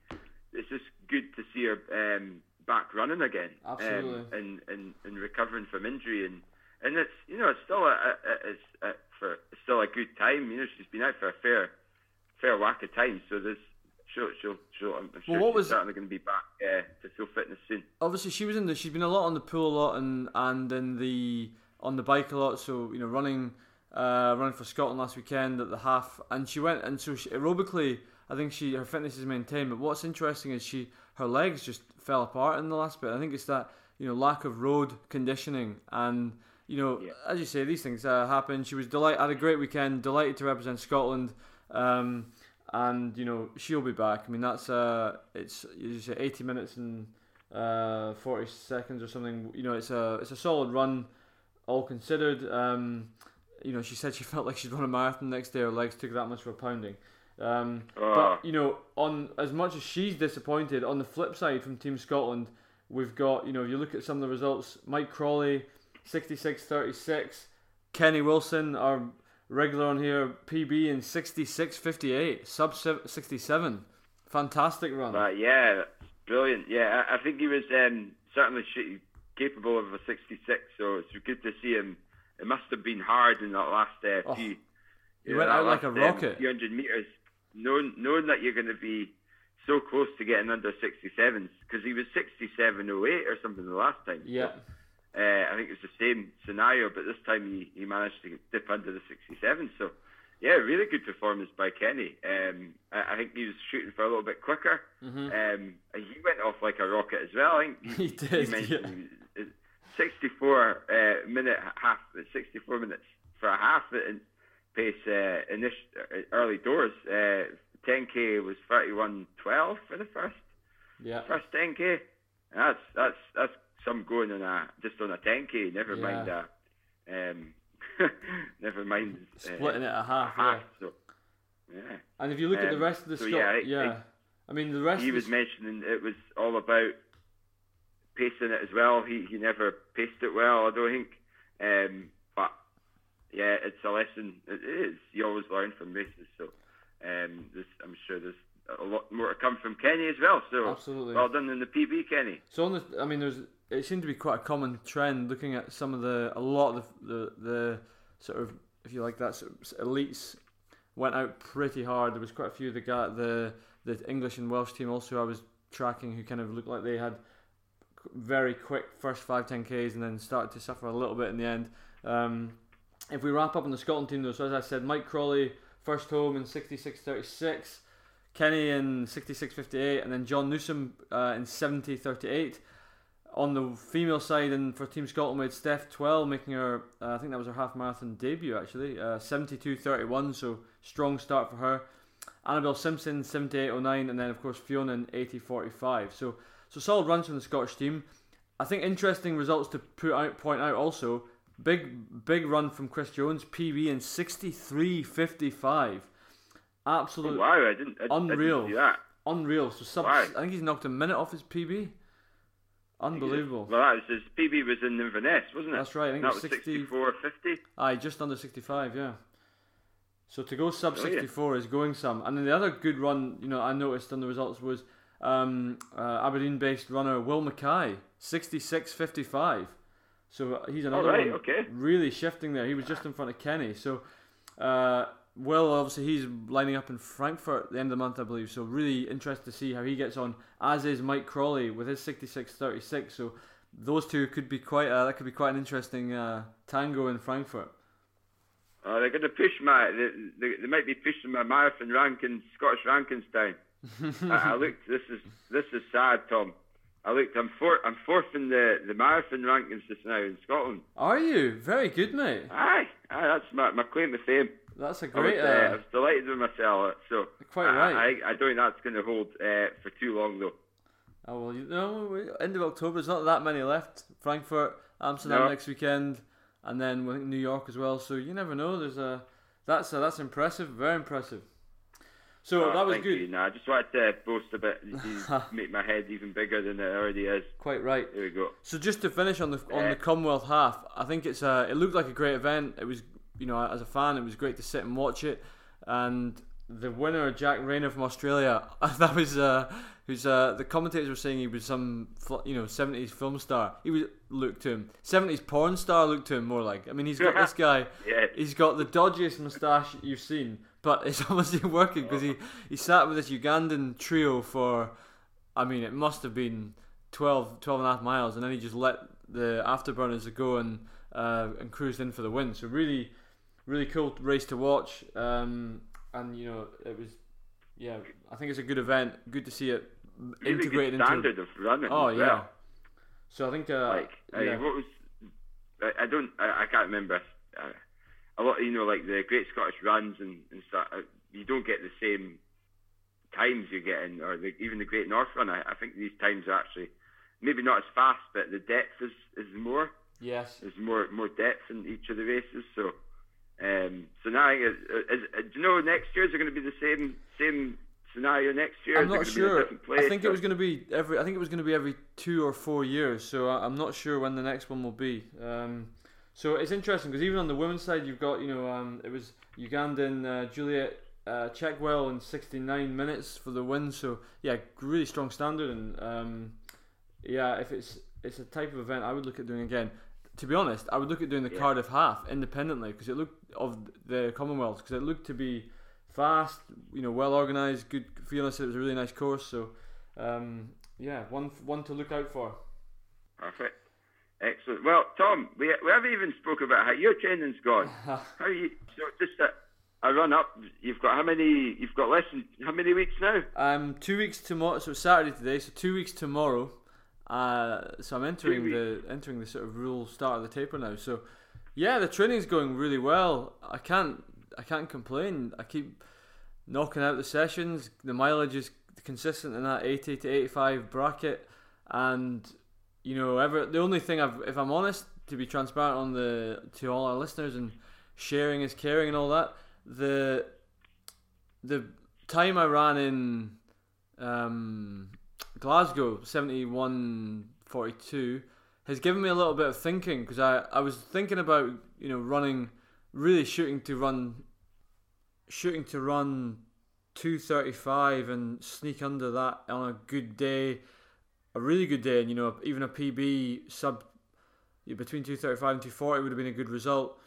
It's just good to see her um, back running again, Absolutely. um, and, and and recovering from injury, and and it's you know it's still a, a, it's a, for it's still a good time. You know she's been out for a fair fair whack of time, so there's she'll she'll, she'll I'm sure Well, what she's was- certainly going to be back uh, to full fitness soon. obviously she was in the. She's been a lot on the pool a lot and and in the on the bike a lot. So you know running. Uh, running for Scotland last weekend at the half, and she went and so she, aerobically, I think she her fitness is maintained. But what's interesting is she her legs just fell apart in the last bit. I think it's that you know lack of road conditioning, and you know Yeah. as you say these things uh, happen. She was delight had a great weekend, delighted to represent Scotland, um, and you know she'll be back. I mean that's uh it's you say eighty minutes and uh, forty seconds or something. You know it's a it's a solid run, all considered. Um, you know, she said she *laughs* felt like she'd run a marathon the next day. Her legs took that much of a pounding. Um. But you know, on as much as she's disappointed, on the flip side from Team Scotland, we've got you know, if you look at some of the results, Mike Crawley, 66-36, Kenny Wilson, our regular on here, PB in 66-58, sub 67. Fantastic run. But yeah, brilliant. Yeah, I, I think he was um, certainly sh- capable of a 66. So it's good to see him. It must have been hard in that last uh, Oh, few. he went that out like a um, rocket. few hundred meters, knowing knowing that you're going to be so close to getting under 67s because he was 67.08 or something the last time. Yeah. Uh, I think it was the same scenario, but this time he, he managed to dip under the 67. So, yeah, really good performance by Kenny. Um, I, I think he was shooting for a little bit quicker. Mhm. Um, and he went off like a rocket as well. I think He *laughs* did, mentioned he was- 64 uh, minute half, 64 minutes for a half in pace uh, initial, early doors. Uh, 10k was 31.12 for the first Yeah. first 10k. That's that's that's some going on a just on a 10k. Never mind that. um, *laughs* never mind uh, Splitting it at half, yeah. half. So yeah, And if you look at the Um, rest of the so yeah, I- yeah. I mean the rest he was mentioning it was all about pacing it as well. He he never paced it well. I don't think. Um, but yeah, it's a lesson. It is. You always learn from races. So um, this, I'm sure there's a lot more to come from Kenny as well. So Absolutely. well done in the PB, Kenny. So on the, I mean, there's it seemed to be quite a common trend looking at some of the a lot of the the, the sort of if you like that sort of elites went out pretty hard. There was quite a few of the guy the the English and Welsh team also I was tracking who kind of looked like they had very quick first five ten k's and then started to suffer a little bit in the end. Um, if we wrap up on the Scotland team though, so as I said, Mike Crawley first home in 66.36, Kenny in 66.58, and then John Newsom uh, in 70.38. On the female side, and for Team Scotland, we had Steph Twell making her, uh, I think that was her half marathon debut actually, uh, 72.31, so strong start for her. Annabelle Simpson 78.09, and then of course Fiona in 80.45. So so solid runs from the Scottish team. I think interesting results to put out, point out also. Big big run from Chris Jones, PB in 63.55. Absolute Oh, wow, I didn't. I, Unreal. I didn't that. unreal. So sub, Wow. I think he's knocked a minute off his PB. Unbelievable. Well, that was his PB was in Inverness, wasn't it? That's right. I think that it was was 60. 64.50. Aye, just under 65, yeah. So to go sub Oh, yeah. 64 is going some. And then the other good run, you know, I noticed on the results was um, uh, Aberdeen-based runner Will Mackay, 66.55. So uh, he's another right, one okay. really shifting there. He was just in front of Kenny. So uh, Will, obviously, he's lining up in Frankfurt at the end of the month, I believe. So really interested to see how he gets on, as is Mike Crawley with his 66.36. So those two could be quite, uh, that could be quite an interesting uh, tango in Frankfurt. Oh, they're going to push my. They, they, they might be pushing my marathon rankings, Scottish rankings down. I, I *laughs* looked. This is this is sad, Tom. I looked. I'm fourth. I'm fourth in the, the marathon rankings just now in Scotland. Are you? Very good, mate. Aye, aye. That's my, my claim to fame. That's a I was, great. uh, I Uh, was delighted with myself. So Quite I, right. I, I don't think that's going to hold uh, for too long though. oh well, you know, end of October. There's not that many left. Frankfurt, Amsterdam No. next weekend, and then New York as well. So you never know. There's a that's a, that's impressive. Very impressive. So Oh, that was thank good. You. Nah, I just wanted to boast a bit, *laughs* make my head even bigger than it already is. Quite right. There we go. So just to finish on the on Yeah. the Commonwealth half, I think it's uh, it looked like a great event. It was you know as a fan, it was great to sit and watch it. And the winner, Jack Rayner from Australia, *laughs* that was uh, who's uh, the commentators were saying he was some you know seventies film star. He was looked to him seventies porn star looked to him more like. I mean he's got this *laughs* guy. Yeah. He's got the dodgiest moustache you've seen, but it's *laughs* obviously working because he, he sat with this Ugandan trio for, I mean, it must have been 12, 12 and a half miles, and then he just let the afterburners go and uh, and cruised in for the win. So really, really cool race to watch. Um, and you know, it was, yeah, I think it's a good event. Good to see it Really integrated good into. standard of running. Oh yeah. well. So I think uh, like yeah. what was I, I don't I, I can't remember uh, a lot you know like the Great Scottish runs and, and stuff uh, you don't get the same times you get in or the, even the Great North Run I, I think these times are actually maybe not as fast but the depth is, is more yes, there's more more depth in each of the races so um, so now think is, is, uh, do you know next year is it going to be the same same scenario next year I'm not gonna be in a sure. place, I think it was going to be every. I think it was going to be every two or four years. So I, I'm not sure when the next one will be. Um, so it's interesting because even on the women's side, you've got you know um, it was Ugandan uh, Juliet uh, Chekwel in 69 minutes for the win. So yeah, really strong standard and um, yeah, if it's it's a type of event I would look at doing again. To be honest, I would look at doing the Yeah. Cardiff half independently because it looked of the Commonwealth because it looked to be fast, you know, well organised, good. Said it was a really nice course, so um, yeah, one one to look out for. Perfect. Excellent. Well, Tom, we, we haven't even spoke about how your training's gone. *laughs* how are you? So just a, a run up. You've got how many? You've got less than how many weeks now? Um, two weeks tomorrow, so Saturday today, so two weeks tomorrow. Uh, so I'm entering the entering the sort of real start of the taper now. So yeah, the training's going really well. I can't I can't complain. I keep knocking out the sessions. The mileage is consistent in that 80 to 85 bracket, and you know, ever the only thing I've, if I'm honest, to be transparent on the to all our listeners and sharing is caring and all that, the the time I ran in um, Glasgow, seventy one forty two, has given me a little bit of thinking because I, I was thinking about you know running, really shooting to run, shooting to run two thirty five and sneak under that on a good day, a really good day, and you know even a PB sub between two thirty five and two forty would have been a good result,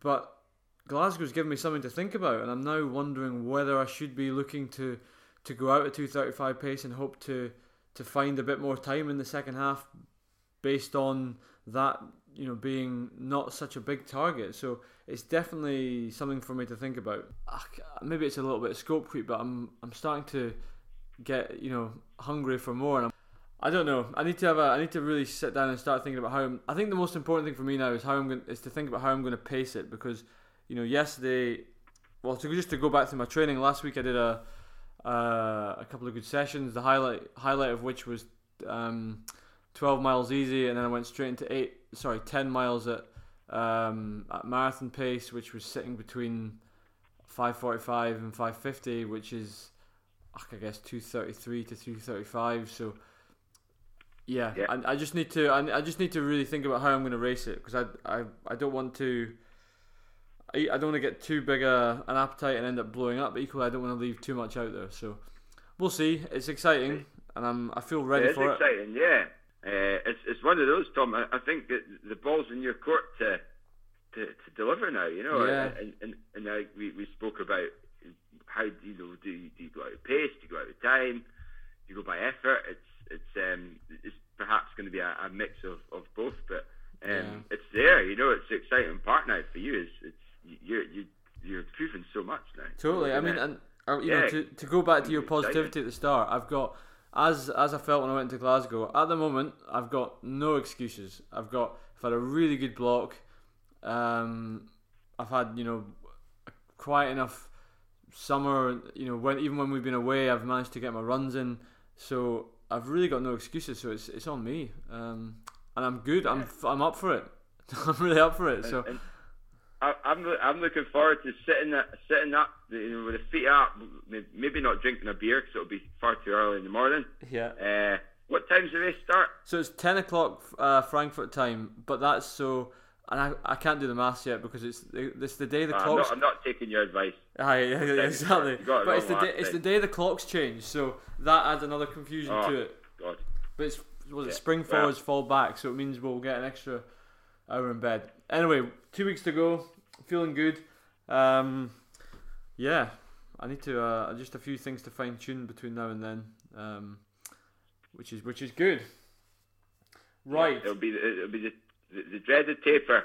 but Glasgow's given me something to think about, and I'm now wondering whether I should be looking to to go out at 2:35 pace and hope to to find a bit more time in the second half, based on that you know being not such a big target. So it's definitely something for me to think about. Ah, Maybe it's a little bit of scope creep, but I'm I'm starting to get you know hungry for more, and I'm, I don't know. I need to have a. I need to really sit down and start thinking about how. I'm, I think the most important thing for me now is how I'm going is to think about how I'm going to pace it because you know yesterday well, to just to go back to my training last week, I did a uh, a couple of good sessions. The highlight highlight of which was um, 12 miles easy, and then I went straight into eight, sorry, 10 miles at um, at marathon pace, which was sitting between 5:45 and 5:50, which is I guess 2:33 to 3:35. So yeah, Yeah. I, I just need to I, I just need to really think about how I'm going to race it because I, I I don't want to. I, I don't want to get too big a, an appetite and end up blowing up, but equally I don't want to leave too much out there. So we'll see. It's exciting, and I'm I feel ready for it. exciting, yeah. Uh, it's it's one of those, Tom. I, I think that the ball's in your court to to, to deliver now. You know, Yeah. and and and like we, we spoke about how do you know do you, do you go out of pace? Do you go out of time? Do you go by effort? It's it's um it's perhaps going to be a, a mix of, of both, but um, Yeah. it's there. You know, it's the exciting part now for you. Is it's you're you you're proving so much now. Totally. I mean, and uh, you know, to, to go back to your positivity at the start, I've got as as I felt when I went to Glasgow. At the moment, I've got no excuses. I've got I've had a really good block. Um, I've had you know quite enough summer. You know, when even when we've been away, I've managed to get my runs in. So I've really got no excuses. So it's it's on me. Um, and I'm good. I'm f- I'm up for it. *laughs* I'm really up for it. So And, and I, I'm I'm looking forward to sitting sitting up, you know, with the feet up. Maybe not drinking a beer because it'll be far too early in the morning. yeah. Uh, what time's the race start? So it's ten o'clock uh, Frankfurt time, but that's so, and I, I can't do the maths yet because it's it's the day the I'm, clocks. not, I'm not taking your advice. Aye, *laughs* yeah, yeah, exactly. it But it's the day, it's the day the clocks change, so that adds another confusion Oh. to it. God. But it's was it Yeah, spring well- forwards, fall back, so it means we'll get an extra hour in bed. Anyway, two weeks to go, feeling good. Um, yeah, I need to uh, just a few things to fine tune between now and then, um, which is which is good. Right. It'll be it'll be the, the, the dreaded taper.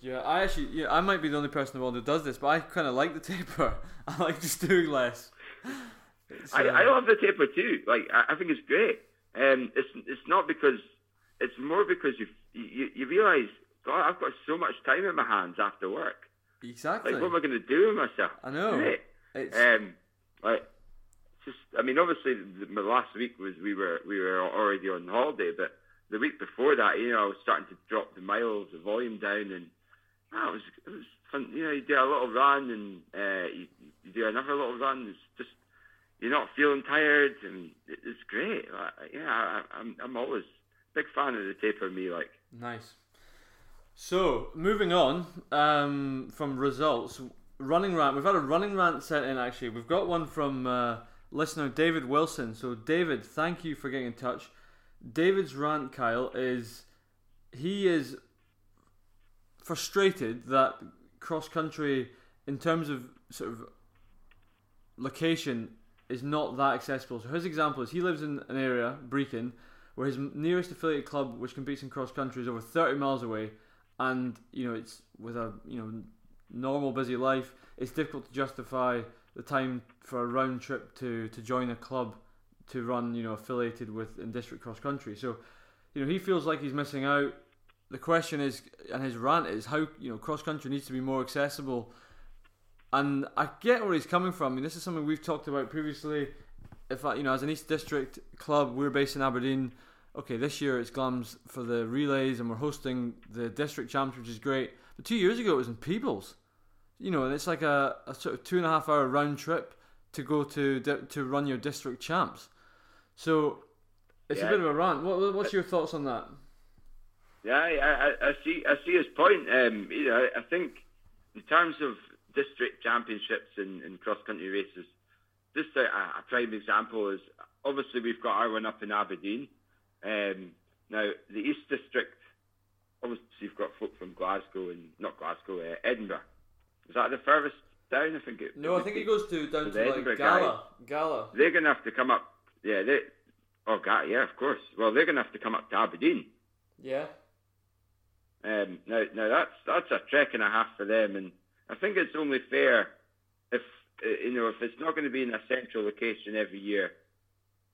Yeah, I actually, yeah, I might be the only person in the world who does this, but I kind of like the taper. *laughs* I like just doing less. It's, I, uh, I love the taper too. Like I, I think it's great. Um, it's it's not because it's more because you you you realise God, I've got so much time in my hands after work. exactly. Like, what am I going to do with myself? I know. Great. It's, Um, like, just I mean, obviously, the, the last week was we were we were already on holiday, but the week before that, you know, I was starting to drop the miles, the volume down, and oh, it was it was fun. You know, you do a little run, and uh, you, you do another little run. It's just you're not feeling tired, and it's great. Like, yeah, I, I'm I'm always big fan of the taper. Me, like, Nice. So moving on um, from results, running rant. We've had a running rant sent in. Actually, we've got one from uh, listener David Wilson. So David, thank you for getting in touch. David's rant, Kyle, is he is frustrated that cross country, in terms of sort of location, is not that accessible. So his example is he lives in an area, Brecon, where his nearest affiliate club, which competes in cross country, is over 30 miles away, and you know it's with a you know normal busy life, it's difficult to justify the time for a round trip to to join a club to run you know affiliated with in district cross country. So you know he feels like he's missing out. The question is, and his rant is how you know cross country needs to be more accessible. And I get where he's coming from. I mean, this is something we've talked about previously. If I, you know, as an East District club, we're based in Aberdeen. Okay, this year it's Glams for the relays, and we're hosting the district champs, which is great. But two years ago it was in Peebles. You know, and it's like a, a sort of two and a half hour round trip to go to to run your district champs. So it's a bit of a rant. What, what's your thoughts on that? Yeah, I, I, I see. I see his point. Um, you know, I think in terms of district championships and, and cross country races, just a, a prime example is obviously we've got our one up in Aberdeen. Um, now the East District, obviously you've got folk from Glasgow and not Glasgow, uh, Edinburgh. Is that the furthest down? I think it. No, I think it goes to down The to like Edinburgh Gala. Gala. They're going to have to come up. Yeah, they. Oh, God, yeah, of course. Well, they're going to have to come up to Aberdeen. Yeah. Um, now, now that's that's a trek and a half for them, and I think it's only fair if uh, you know if it's not going to be in a central location every year,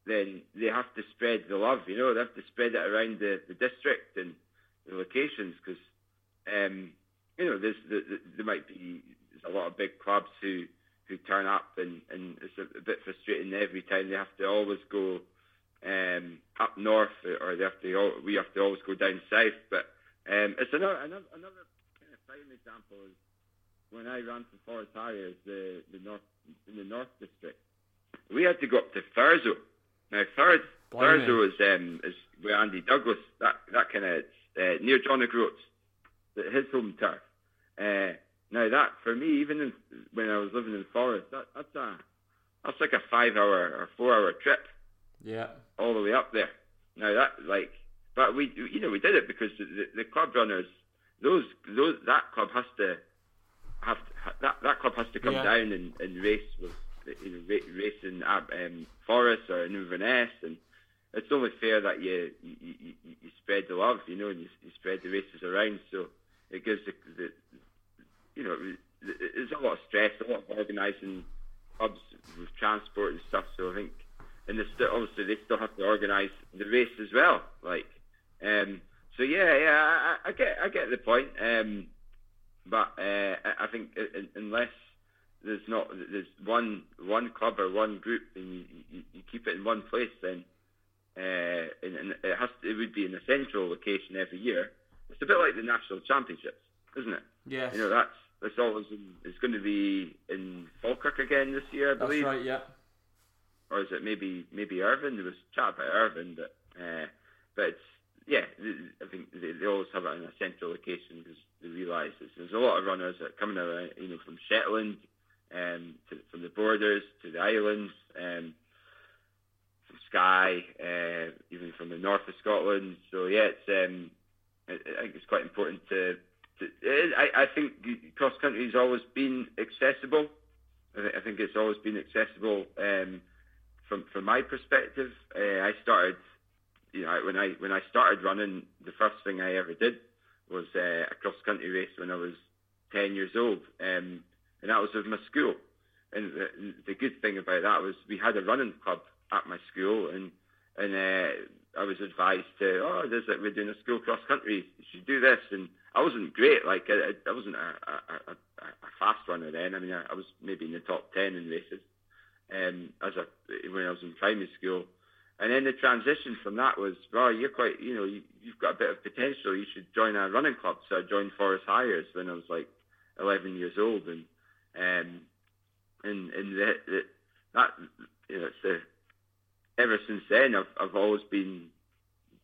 then they have to spread the love. You know, they have to spread it around the, the district and the locations because um, you know there's the, the, there might be there's a lot of big clubs who who turn up, and, and it's a, a bit frustrating every time they have to always go um, up north, or they have to we have to always go down south. But um, it's another another, another kind of prime example is when I ran for Forres Harriers, the the north in the North District, we had to go up to Thurso. Now Thurs, Thurso is um, is where Andy Douglas that that kind of uh, near John O'Groats, his home turf. Uh, now that for me, even in, when I was living in Forres, that, that's a that's like a five hour or four hour trip. Yeah. All the way up there. Now that like, but we you know we did it because the, the club runners, those those that club has to have to, that that club has to come yeah. down and, and race with you know race in um, Forres or in Inverness and it's only fair that you you, you, you spread the love, you know, and you, you spread the races around. So it gives the, know, there's a lot of stress, a lot of organising clubs with transport and stuff. So I think, and st- obviously they still have to organise the race as well. Like, um, so yeah, yeah, I, I, get, I get the point. Um, but uh, I think unless there's not there's one one club or one group and you, you, you keep it in one place, then uh, and, and it has to, it would be in a central location every year. It's a bit like the national championships, isn't it? Yes. You know that's it's always in, it's going to be in Falkirk again this year, I believe. That's right. Yeah. Or is it maybe maybe Irvine? There was chat about Irvine, but uh, but it's yeah. I think they, they always have it in a central location because they realise there's a lot of runners that are coming around, you know, from Shetland, um, to, from the borders to the islands, um, from Skye, uh, even from the north of Scotland. So yeah, it's um, I, I think it's quite important to I, I think cross country has always been accessible. I think it's always been accessible um, from from my perspective. Uh, I started, you know, when I when I started running, the first thing I ever did was uh, a cross country race when I was ten years old, um, and that was with my school. And the, the good thing about that was we had a running club at my school, and and uh, I was advised to, oh, there's like we're doing a school cross country, you should do this, and I wasn't great. Like I, I wasn't a, a, a, a fast runner then. I mean, I, I was maybe in the top ten in races. Um, as a when I was in primary school, and then the transition from that was, well, you're quite, you know, you, you've got a bit of potential. You should join a running club. So I joined Forres Harriers when I was like 11 years old, and um, and and the, the, that you know, it's the ever since then I've I've always been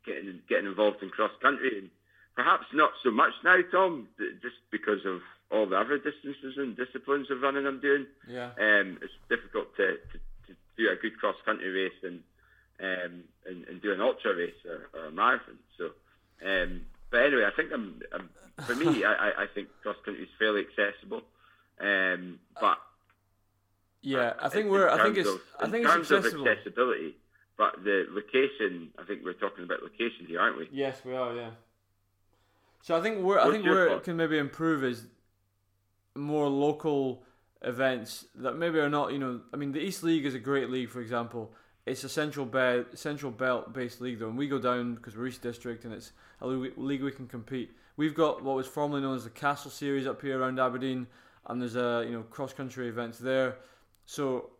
getting getting involved in cross country and Perhaps not so much now, Tom, just because of all the other distances and disciplines of running I'm doing. Yeah. Um, it's difficult to, to, to do a good cross country race and, um, and and do an ultra race or, or a marathon. So, um, but anyway, I think I'm, I'm for me, I, I think cross country is fairly accessible. Um, but yeah, I think we're. I think it's. Of, I think it's accessible. Of accessibility, but the location. I think we're talking about location here, aren't we? Yes, we are. Yeah. So I think where I think where it can maybe improve is more local events that maybe are not. You know, I mean, the East League is a great league, for example. It's a central belt, central belt based league though, and we go down because we're East District, and it's a league we can compete. We've got what was formerly known as the Castle Series up here around Aberdeen, and there's a you know cross country events there. So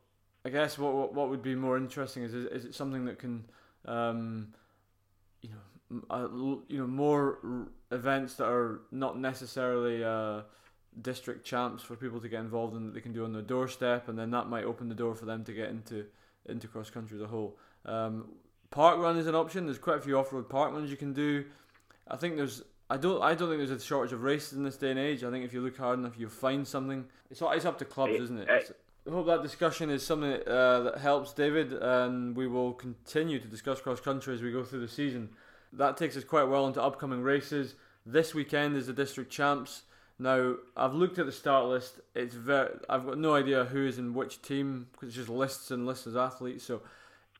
I guess what what would be more interesting is is, is it something that can um, you know uh, you know more events that are not necessarily uh, district champs for people to get involved in that they can do on their doorstep, and then that might open the door for them to get into into cross country as a whole. Um, park run is an option. There's quite a few off road park runs you can do. I think there's I don't I don't think there's a shortage of races in this day and age. I think if you look hard enough, you'll find something. It's it's up to clubs, isn't it? It's, I hope that discussion is something uh, that helps David, and we will continue to discuss cross country as we go through the season that takes us quite well into upcoming races. This weekend is the district champs. Now I've looked at the start list. It's very. I've got no idea who is in which team because it's just lists and lists of athletes. So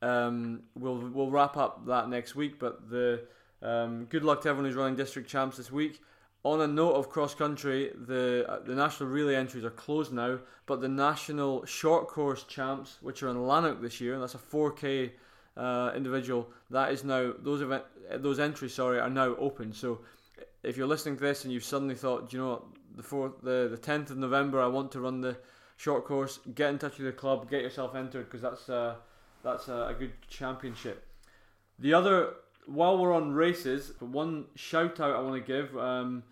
um, we'll we'll wrap up that next week. But the um, good luck to everyone who's running district champs this week. On a note of cross country, the uh, the national relay entries are closed now, but the national short course champs, which are in Lanark this year, and that's a 4K uh, individual, that is now those event those entries sorry are now open. So if you're listening to this and you've suddenly thought, you know what, the fourth, the the tenth of November, I want to run the short course, get in touch with the club, get yourself entered because that's uh, that's a, a good championship. The other, while we're on races, one shout out I want to give. Um,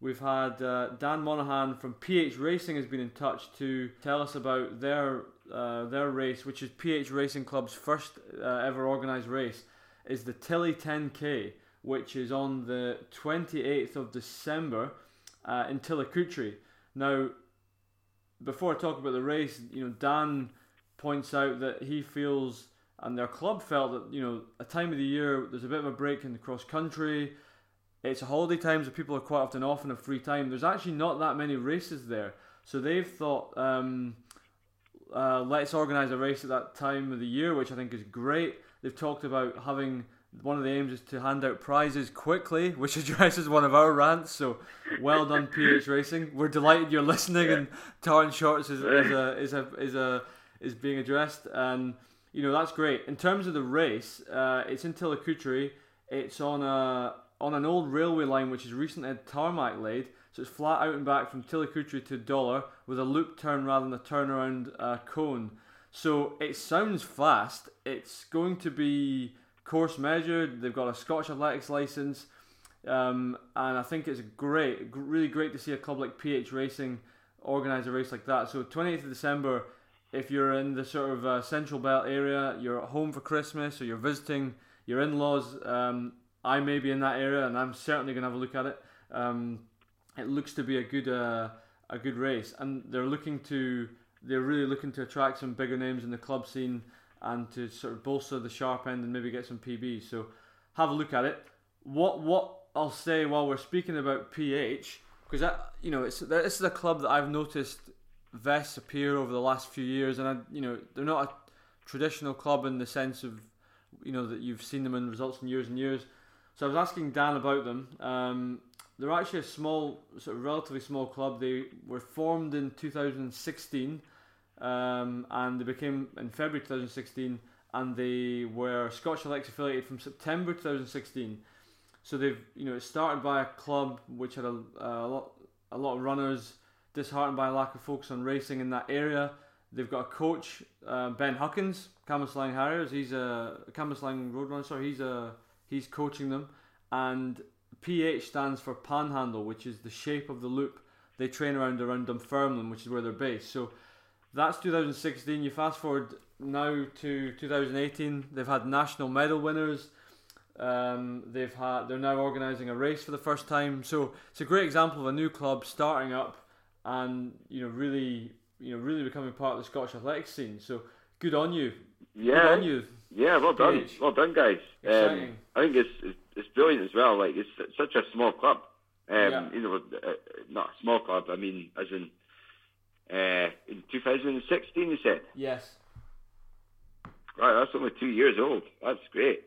we've had uh, Dan Monahan from PH Racing has been in touch to tell us about their uh, their race, which is PH Racing Club's first uh, ever organised race, is the Tilly 10K, which is on the 28th of December uh, in Tillicoultry. Now, before I talk about the race, you know, Dan points out that he feels and their club felt that you know a time of the year there's a bit of a break in the cross country. It's a holiday times, so people are quite often off in a free time. There's actually not that many races there, so they've thought um, uh, let's organise a race at that time of the year, which I think is great. They've talked about having one of the aims is to hand out prizes quickly, *laughs* which addresses one of our rants. So, well done, *laughs* PH Racing. We're delighted you're listening, and Tartan Shorts is, is a *laughs* is a is a is being addressed, and you know that's great. In terms of the race, uh, it's in Tillicoultry. It's on a on an old railway line which is recently had tarmac laid, so it's flat out and back from Tillicoultry to Dollar with a loop turn rather than a turnaround uh, cone. So it sounds fast. It's going to be course measured. They've got a Scotch Athletics license, um, and I think it's great, really great to see a club like PH Racing organise a race like that. So 28th of December, if you're in the sort of uh, Central Belt area, you're at home for Christmas, or you're visiting your in-laws. Um, I may be in that area, and I'm certainly going to have a look at it. Um, it looks to be a good uh, a good race, and they're looking to they're really looking to attract some bigger names in the club scene and to sort of bolster the sharp end and maybe get some PBs. So have a look at it. What what I'll say while we're speaking about PH, because that you know it's this is a club that I've noticed vests appear over the last few years, and I you know they're not a traditional club in the sense of you know that you've seen them in results in years and years. So I was asking Dan about them. Um, they're actually a small, sort of relatively small club. They were formed in 2016, um, and they became in February 2016, and they were Scotch Athletics affiliated from September 2016. So they've, you know, it started by a club which had a, a lot, a lot of runners, disheartened by a lack of focus on racing in that area. They've got a coach, uh, Ben Huckins, Cambuslang Harriers. He's a Cambuslang Roadrunner. Sorry, he's a he's coaching them, and PH stands for Panhandle, which is the shape of the loop they train around around Dunfermline, which is where they're based. So that's 2016. You fast forward now to 2018. They've had national medal winners. Um, they've had they're now organising a race for the first time. So it's a great example of a new club starting up and you know really you know really becoming part of the Scottish athletics scene. So good on you. Yeah. Good on you. Yeah, well done, PH. well done, guys. Um, I think it's, it's it's brilliant as well. Like it's such a small club. Um, Yeah. You know, uh, not a small club. I mean, as in uh, in 2016, you said. Yes. Right, that's only two years old. That's great.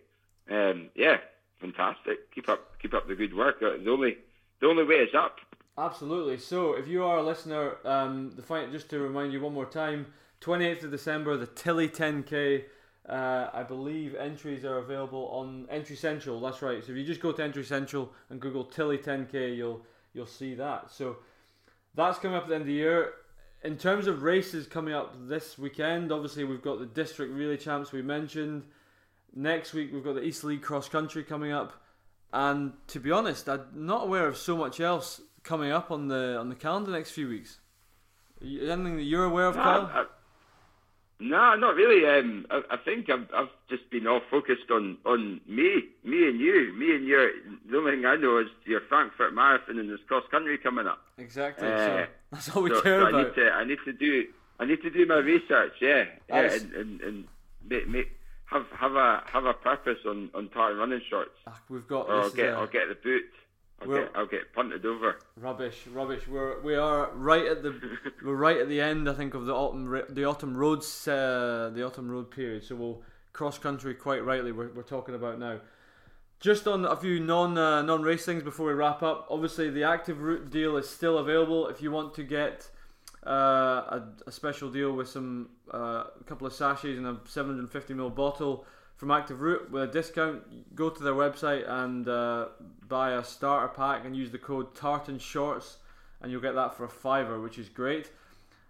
Um, yeah, fantastic. Keep up, keep up the good work. Uh, The only, the only way is up. Absolutely. So, if you are a listener, um, the fight just to remind you one more time, 28th of December, the Tilly 10K. Uh, I believe entries are available on Entry Central. That's right. So if you just go to Entry Central and Google Tilly 10K, you'll you'll see that. So that's coming up at the end of the year. In terms of races coming up this weekend, obviously we've got the district relay champs we mentioned. Next week we've got the East League cross country coming up, and to be honest, I'm not aware of so much else coming up on the on the calendar next few weeks. Anything that you're aware of, Kyle? No, not really. Um, I, I think I've, I've just been all focused on, on me, me and you, me and your. The only thing I know is your Frankfurt Marathon and this cross country coming up. Exactly. Uh, so *laughs* that's all we so, care so I need to, I need to do, I need to do my research. Yeah, yeah, and, and, and make, make, have have a have a purpose on on tartan running shorts, Ah, We've got or I'll get a- I'll get the boot. I'll We're- get I'll get punted over. rubbish, rubbish. We're we are right at the *laughs* we're right at the end. I think of the autumn the autumn roads uh, the autumn road period. So we'll cross country quite rightly. We're, we're talking about now. Just on a few non uh, non race things before we wrap up. Obviously, the Active Root deal is still available. If you want to get uh, a, a special deal with some uh, a couple of sachets and a 750 ml bottle from Active Root with a discount, go to their website and uh, buy a starter pack and use the code Tartan Shorts, and you'll get that for a fiver, which is great.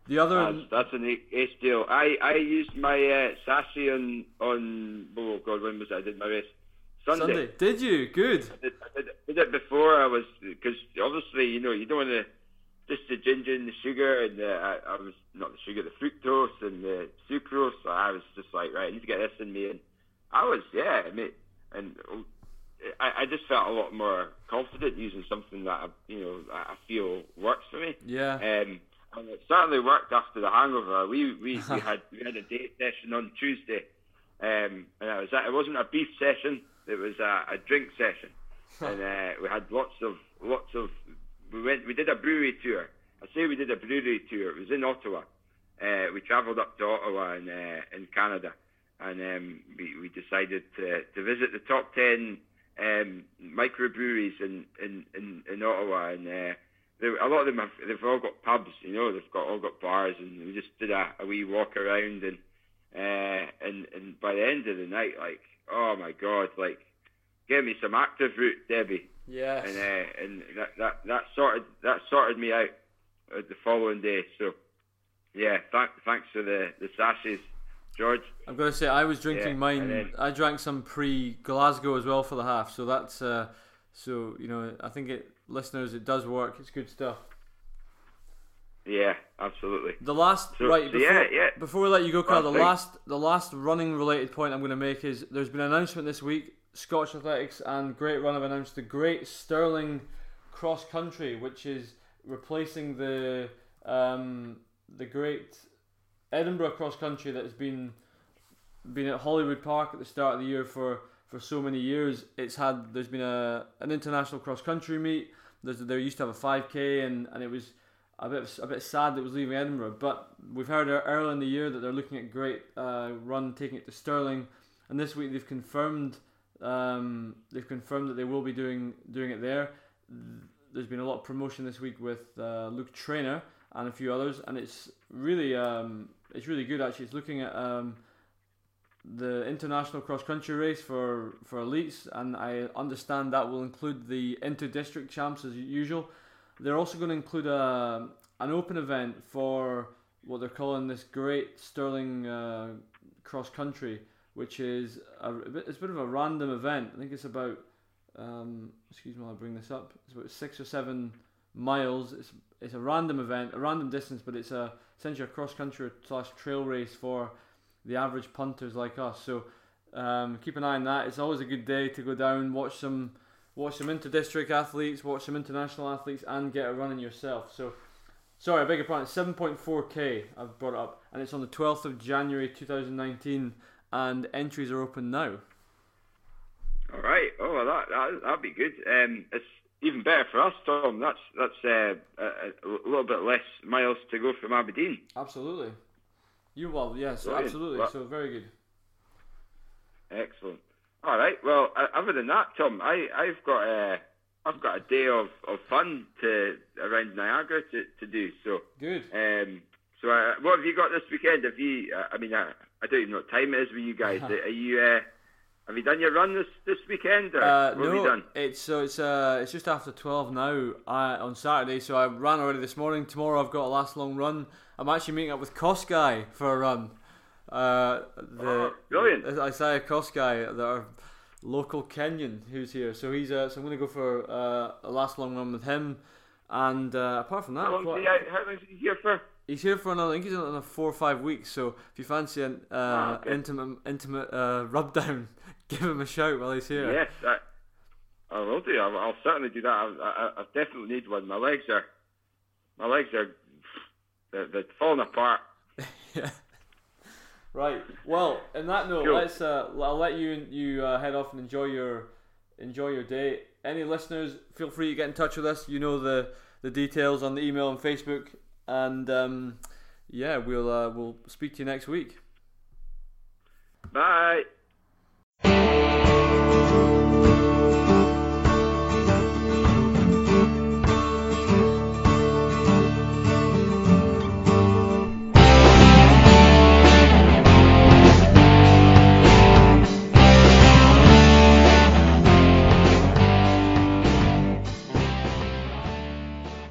The other, That's, that's an ace deal. I, I used my uh, sassy on on oh god when was it? I did my race Sunday. Sunday. Did you? Good. I did, I did, did it before I was because obviously you know you don't want to just the ginger and the sugar and the, I, I was not the sugar the fructose and the sucrose. So I was just like right I need to get this in me and I was yeah mate and I, I just felt a lot more confident using something that I, you know I feel works for me. Yeah. Um, and it certainly worked after the hangover. We we, *laughs* we had we had a date session on Tuesday, um, and it was it wasn't a beef session. It was a, a drink session, *laughs* and uh, we had lots of lots of. We went. We did a brewery tour. I say we did a brewery tour. It was in Ottawa. Uh, we travelled up to Ottawa in uh, in Canada, and um, we we decided to to visit the top ten um, microbreweries in in in, in Ottawa and. Uh, a lot of them have they've all got pubs, you know, they've got all got bars, and we just did a, a wee walk around, and uh, and and by the end of the night, like, oh my god, like, get me some active root, Debbie. Yeah. And uh, and that, that that sorted that sorted me out the following day. So yeah, th- thanks for the the sashes. George. I'm gonna say I was drinking Yeah, mine. then- I drank some pre Glasgow as well for the half, so that's uh, so you know I think it listeners it does work. It's good stuff. Yeah, absolutely. The last So- right so before, yeah, yeah. before we let you go, Carl. The Last thing. last the last running related point I'm going to make is there's been an announcement this week. Scottish Athletics and Great Run have announced the Great Stirling Cross Country, which is replacing the um, the Great Edinburgh Cross Country that has been been at Holyrood Park at the start of the year for, for so many years. It's had there's been a an international cross country meet. There's, there used to have a 5k and, and it was a bit a bit sad that it was leaving Edinburgh. But we've heard earlier in the year that they're looking at great uh, run taking it to Stirling, and this week they've confirmed um, they've confirmed that they will be doing doing it there. There's been a lot of promotion this week with uh, Luke Traynor and a few others, and it's really um, it's really good actually. It's looking at um, the international cross country race for for elites, and I understand that will include the inter district champs as usual. They're also going to include a an open event for what they're calling this Great Stirling uh, Cross Country, which is a, a bit, it's a bit of a random event. I think it's about um, excuse me while I bring this up. It's about six or seven miles. It's it's a random event, a random distance, but it's a essentially a cross country slash trail race for the average punters like us. So um, keep an eye on that. It's always a good day to go down, watch some watch some inter district athletes, watch some international athletes, and get a run in yourself. So sorry, I beg your pardon. Seven point four k. I've brought up, and it's on the twelfth of January, two thousand nineteen, and entries are open now. All right. Oh, that that that'd be good. Um, it's even better for us, Tom. That's that's uh, a, a little bit less miles to go from Aberdeen. Absolutely. You well, yes, Brilliant. absolutely. Well- so very good. Excellent. All right. Well, other than that, Tom, I I've got a I've got a day of, of fun to around Niagara to, to do. So Good. um so uh, what have you got this weekend? Have you? Uh, I mean, I, I don't even know what time it is with you guys. *laughs* Are you? Uh, have you done your run this this weekend? Uh, what have you no, done? it's so it's uh it's just after twelve now uh, on Saturday. So I ran already this morning. Tomorrow I've got a last long run. I'm actually meeting up with Guy for a run. Uh, the Oh, brilliant. Isaiah Guy, the local Kenyan who's here. So he's uh, so I'm going to go for uh, a last long run with him. And uh, apart from that, How long quite- he how long is he here for? He's here for another. I think he's another four or five weeks. So if you fancy an uh, Ah, okay. intimate, intimate uh, *laughs* rub down, *laughs* give him a shout while he's here. Yes, I, I will do. I'll, I'll certainly do that. I, I, I definitely need one. My legs are, my legs are, they're, they're falling apart. yeah. *laughs* Right. Well, in that note, Cool. let's. Uh, I'll let you you uh, head off and enjoy your enjoy your day. Any listeners, feel free to get in touch with us. You know the the details on the email and Facebook, and um, yeah, we'll uh, we'll speak to you next week. Bye. Thank you.